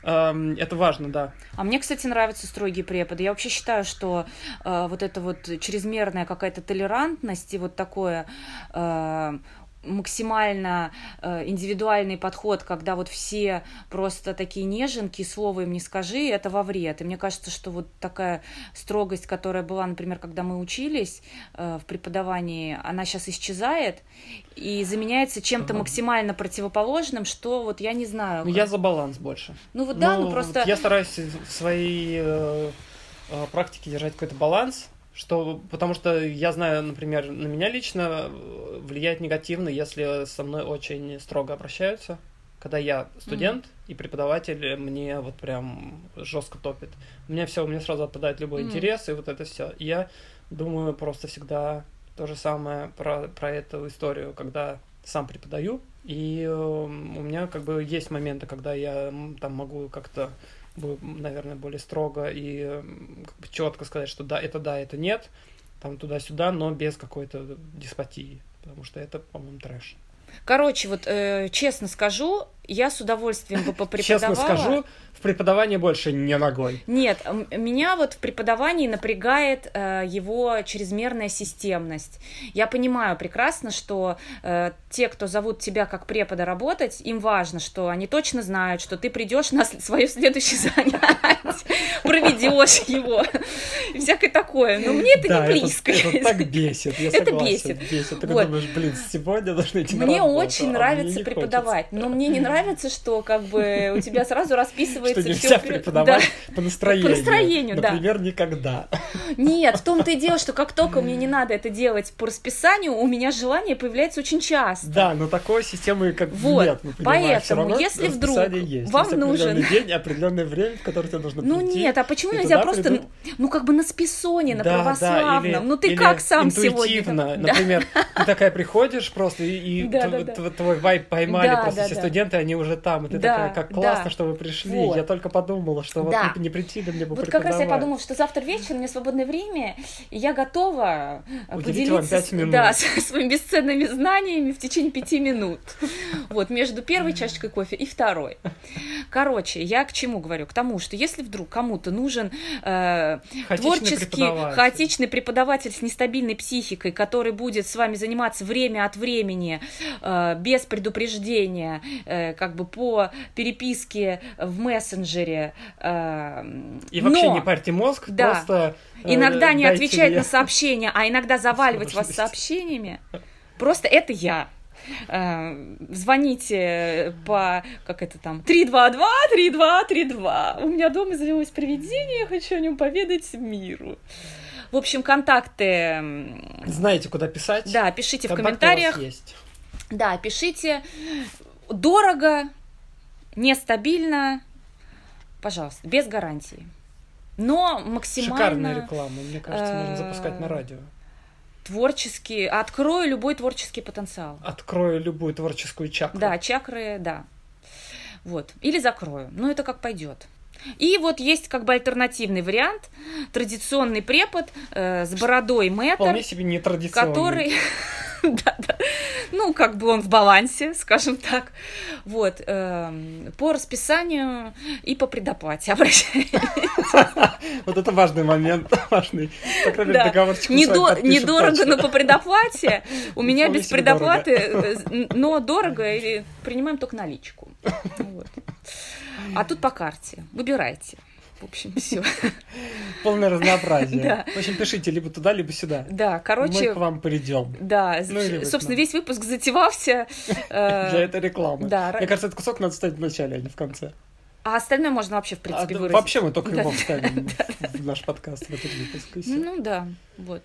S2: эм, это важно, да.
S3: А мне, кстати, нравятся строгие преподы. Я вообще считаю, что э, вот эта вот чрезмерная какая-то толерантность и вот такое э, максимально э, индивидуальный подход, когда вот все просто такие неженки, слова им не скажи, это во вред. И мне кажется, что вот такая строгость, которая была, например, когда мы учились э, в преподавании, она сейчас исчезает и заменяется чем-то максимально противоположным, что вот я не знаю.
S2: Ну, я за баланс больше.
S3: Ну вот да, ну
S2: вот
S3: просто...
S2: Я стараюсь в своей э, э, практике держать какой-то баланс, что, потому что я знаю, например, на меня лично э, влияет негативно, если со мной очень строго обращаются, когда я студент и преподаватель мне вот прям жестко топит. У меня все, у меня сразу отпадает любой
S3: Мгм.
S2: интерес, и вот это все. Я думаю просто всегда то же самое про, про эту историю, когда сам преподаю, и э, у меня как бы есть моменты, когда я там могу как-то, наверное, более строго и как бы четко сказать, что да, это да, это нет, там туда-сюда, но без какой-то деспотии, потому что это, по-моему, трэш.
S3: Короче, вот э, честно скажу, я с удовольствием бы попреподавала.
S2: Честно скажу, преподавании больше не ногой.
S3: Нет, меня вот в преподавании напрягает э, его чрезмерная системность. Я понимаю прекрасно, что э, те, кто зовут тебя как препода работать, им важно, что они точно знают, что ты придешь на свое следующее занятие, проведешь его, всякое такое. Но мне это не близко.
S2: Это, так бесит, я
S3: Это бесит.
S2: Ты думаешь, блин, сегодня должны идти
S3: Мне очень
S2: а
S3: нравится преподавать, но мне не нравится, что как бы у тебя сразу расписывается
S2: Что
S3: всё
S2: нельзя
S3: вперёд.
S2: преподавать
S3: Да.
S2: по настроению.
S3: настроению, да.
S2: Например, никогда.
S3: Нет, в том-то и дело, что как только мне не надо это делать по расписанию, у меня желание появляется очень часто.
S2: Да, но такой системы как
S3: Вот,
S2: нет. всё
S3: поэтому,
S2: равно
S3: если вдруг
S2: есть.
S3: вам
S2: Есть
S3: нужен-
S2: день, определенное время, в которое тебе нужно
S3: Ну
S2: прийти.
S3: нет, а почему нельзя просто,
S2: придут-
S3: ну как бы на списоне, на
S2: Да, да,
S3: православном?
S2: или-
S3: ну ты как сам сегодня? Да.
S2: Например, ты такая приходишь просто, и, и
S3: Да,
S2: тв-
S3: да, да.
S2: тв- твой вайб поймали
S3: Да,
S2: просто
S3: да,
S2: все
S3: да.
S2: студенты, они уже там. И ты
S3: Да,
S2: такая, как
S3: да.
S2: классно, что вы пришли.
S3: Вот.
S2: Я только подумала, что
S3: Да.
S2: вот не, не прийти, да мне бы
S3: Вот как раз я подумала, что завтра вечером у меня свободное время, и я готова э,
S2: Уделить
S3: поделиться да, своими бесценными знаниями в течение пяти минут. Вот, между первой чашечкой кофе и второй. Короче, я к чему говорю? К тому, что если вдруг кому-то нужен э,
S2: Хаотичный
S3: творческий,
S2: преподаватель.
S3: хаотичный преподаватель с нестабильной психикой, который будет с вами заниматься время от времени, э, без предупреждения, э, как бы по переписке в мессенджере. Э,
S2: И вообще
S3: но
S2: не парьте мозг,
S3: Да.
S2: просто... э,
S3: иногда не отвечать
S2: мне-
S3: на сообщения, а иногда заваливать вас сообщениями. Просто это я. Э, Звоните по, как это там, 322, 32, 32. У меня дома завелось привидение, я хочу о нем поведать миру. В общем, контакты... м,
S2: Знаете, куда писать?
S3: Да, пишите в
S2: Контакты вас
S3: комментариях.
S2: есть.
S3: Да, пишите. Дорого, нестабильно, пожалуйста, без гарантии. Но максимально
S2: Шикарная реклама. Мне кажется, можно
S3: э,
S2: запускать на радио.
S3: творческий, открою любой творческий потенциал.
S2: Открою любую творческую чакру.
S3: Да, чакры, да. Вот. Или закрою. Ну, это как пойдет. И вот есть как бы альтернативный вариант. Традиционный препод э, с бородой мэтр,
S2: Вполне себе нетрадиционный.
S3: который... Да, да. Ну, как бы он в балансе, скажем так. Вот. эм, По расписанию и по предоплате обращаюсь.
S2: Вот это важный момент, важный. По крайней мере, договорчик
S3: Недорого, но по предоплате. У меня без предоплаты, э, но дорого, или принимаем только наличку. А тут по карте. Выбирайте. В общем, все.
S2: Полное разнообразие.
S3: Да.
S2: В общем, пишите либо туда, либо сюда.
S3: Да,
S2: Мы
S3: короче,
S2: к вам придем.
S3: да,
S2: Ну,
S3: собственно, весь выпуск затевался. э,
S2: Для этой рекламы.
S3: да,
S2: Мне кажется, этот кусок надо ставить в начале, а не в конце.
S3: А остальное можно вообще, в
S2: А,
S3: принципе,
S2: да,
S3: выразить.
S2: вообще мы только его вставим в наш подкаст, в этот выпуск.
S3: Ну да, вот.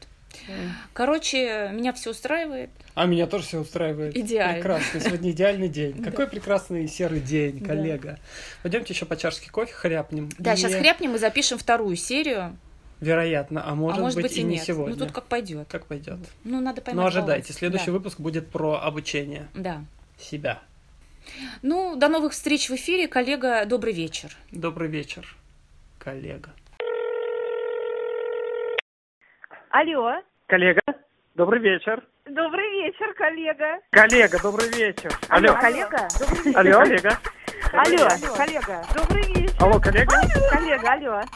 S3: Короче, меня все устраивает.
S2: А меня тоже все устраивает.
S3: Идеально.
S2: Прекрасно. Сегодня идеальный день.
S3: Да.
S2: Какой прекрасный серый день,
S3: Да.
S2: коллега. Пойдемте еще по чашке кофе хряпнем.
S3: Да,
S2: И,
S3: сейчас хряпнем и запишем вторую серию.
S2: Вероятно, а может,
S3: а может быть,
S2: и,
S3: и
S2: не
S3: нет.
S2: сегодня.
S3: Ну тут как пойдет.
S2: Как пойдет.
S3: Ну, надо поймать.
S2: Но ожидайте,
S3: баланс.
S2: следующий
S3: Да.
S2: выпуск будет про обучение
S3: Да.
S2: себя.
S3: Ну, до новых встреч в эфире, коллега. Добрый вечер.
S2: Добрый вечер, коллега.
S1: Алло.
S4: Коллега, добрый вечер.
S1: Добрый вечер, коллега.
S4: Коллега, добрый вечер.
S1: Алло,
S4: Алло,
S1: коллега. Добрый вечер.
S4: алло, коллега.
S1: Алло, коллега. Добрый вечер.
S4: Алло, коллега.
S1: Коллега, алло.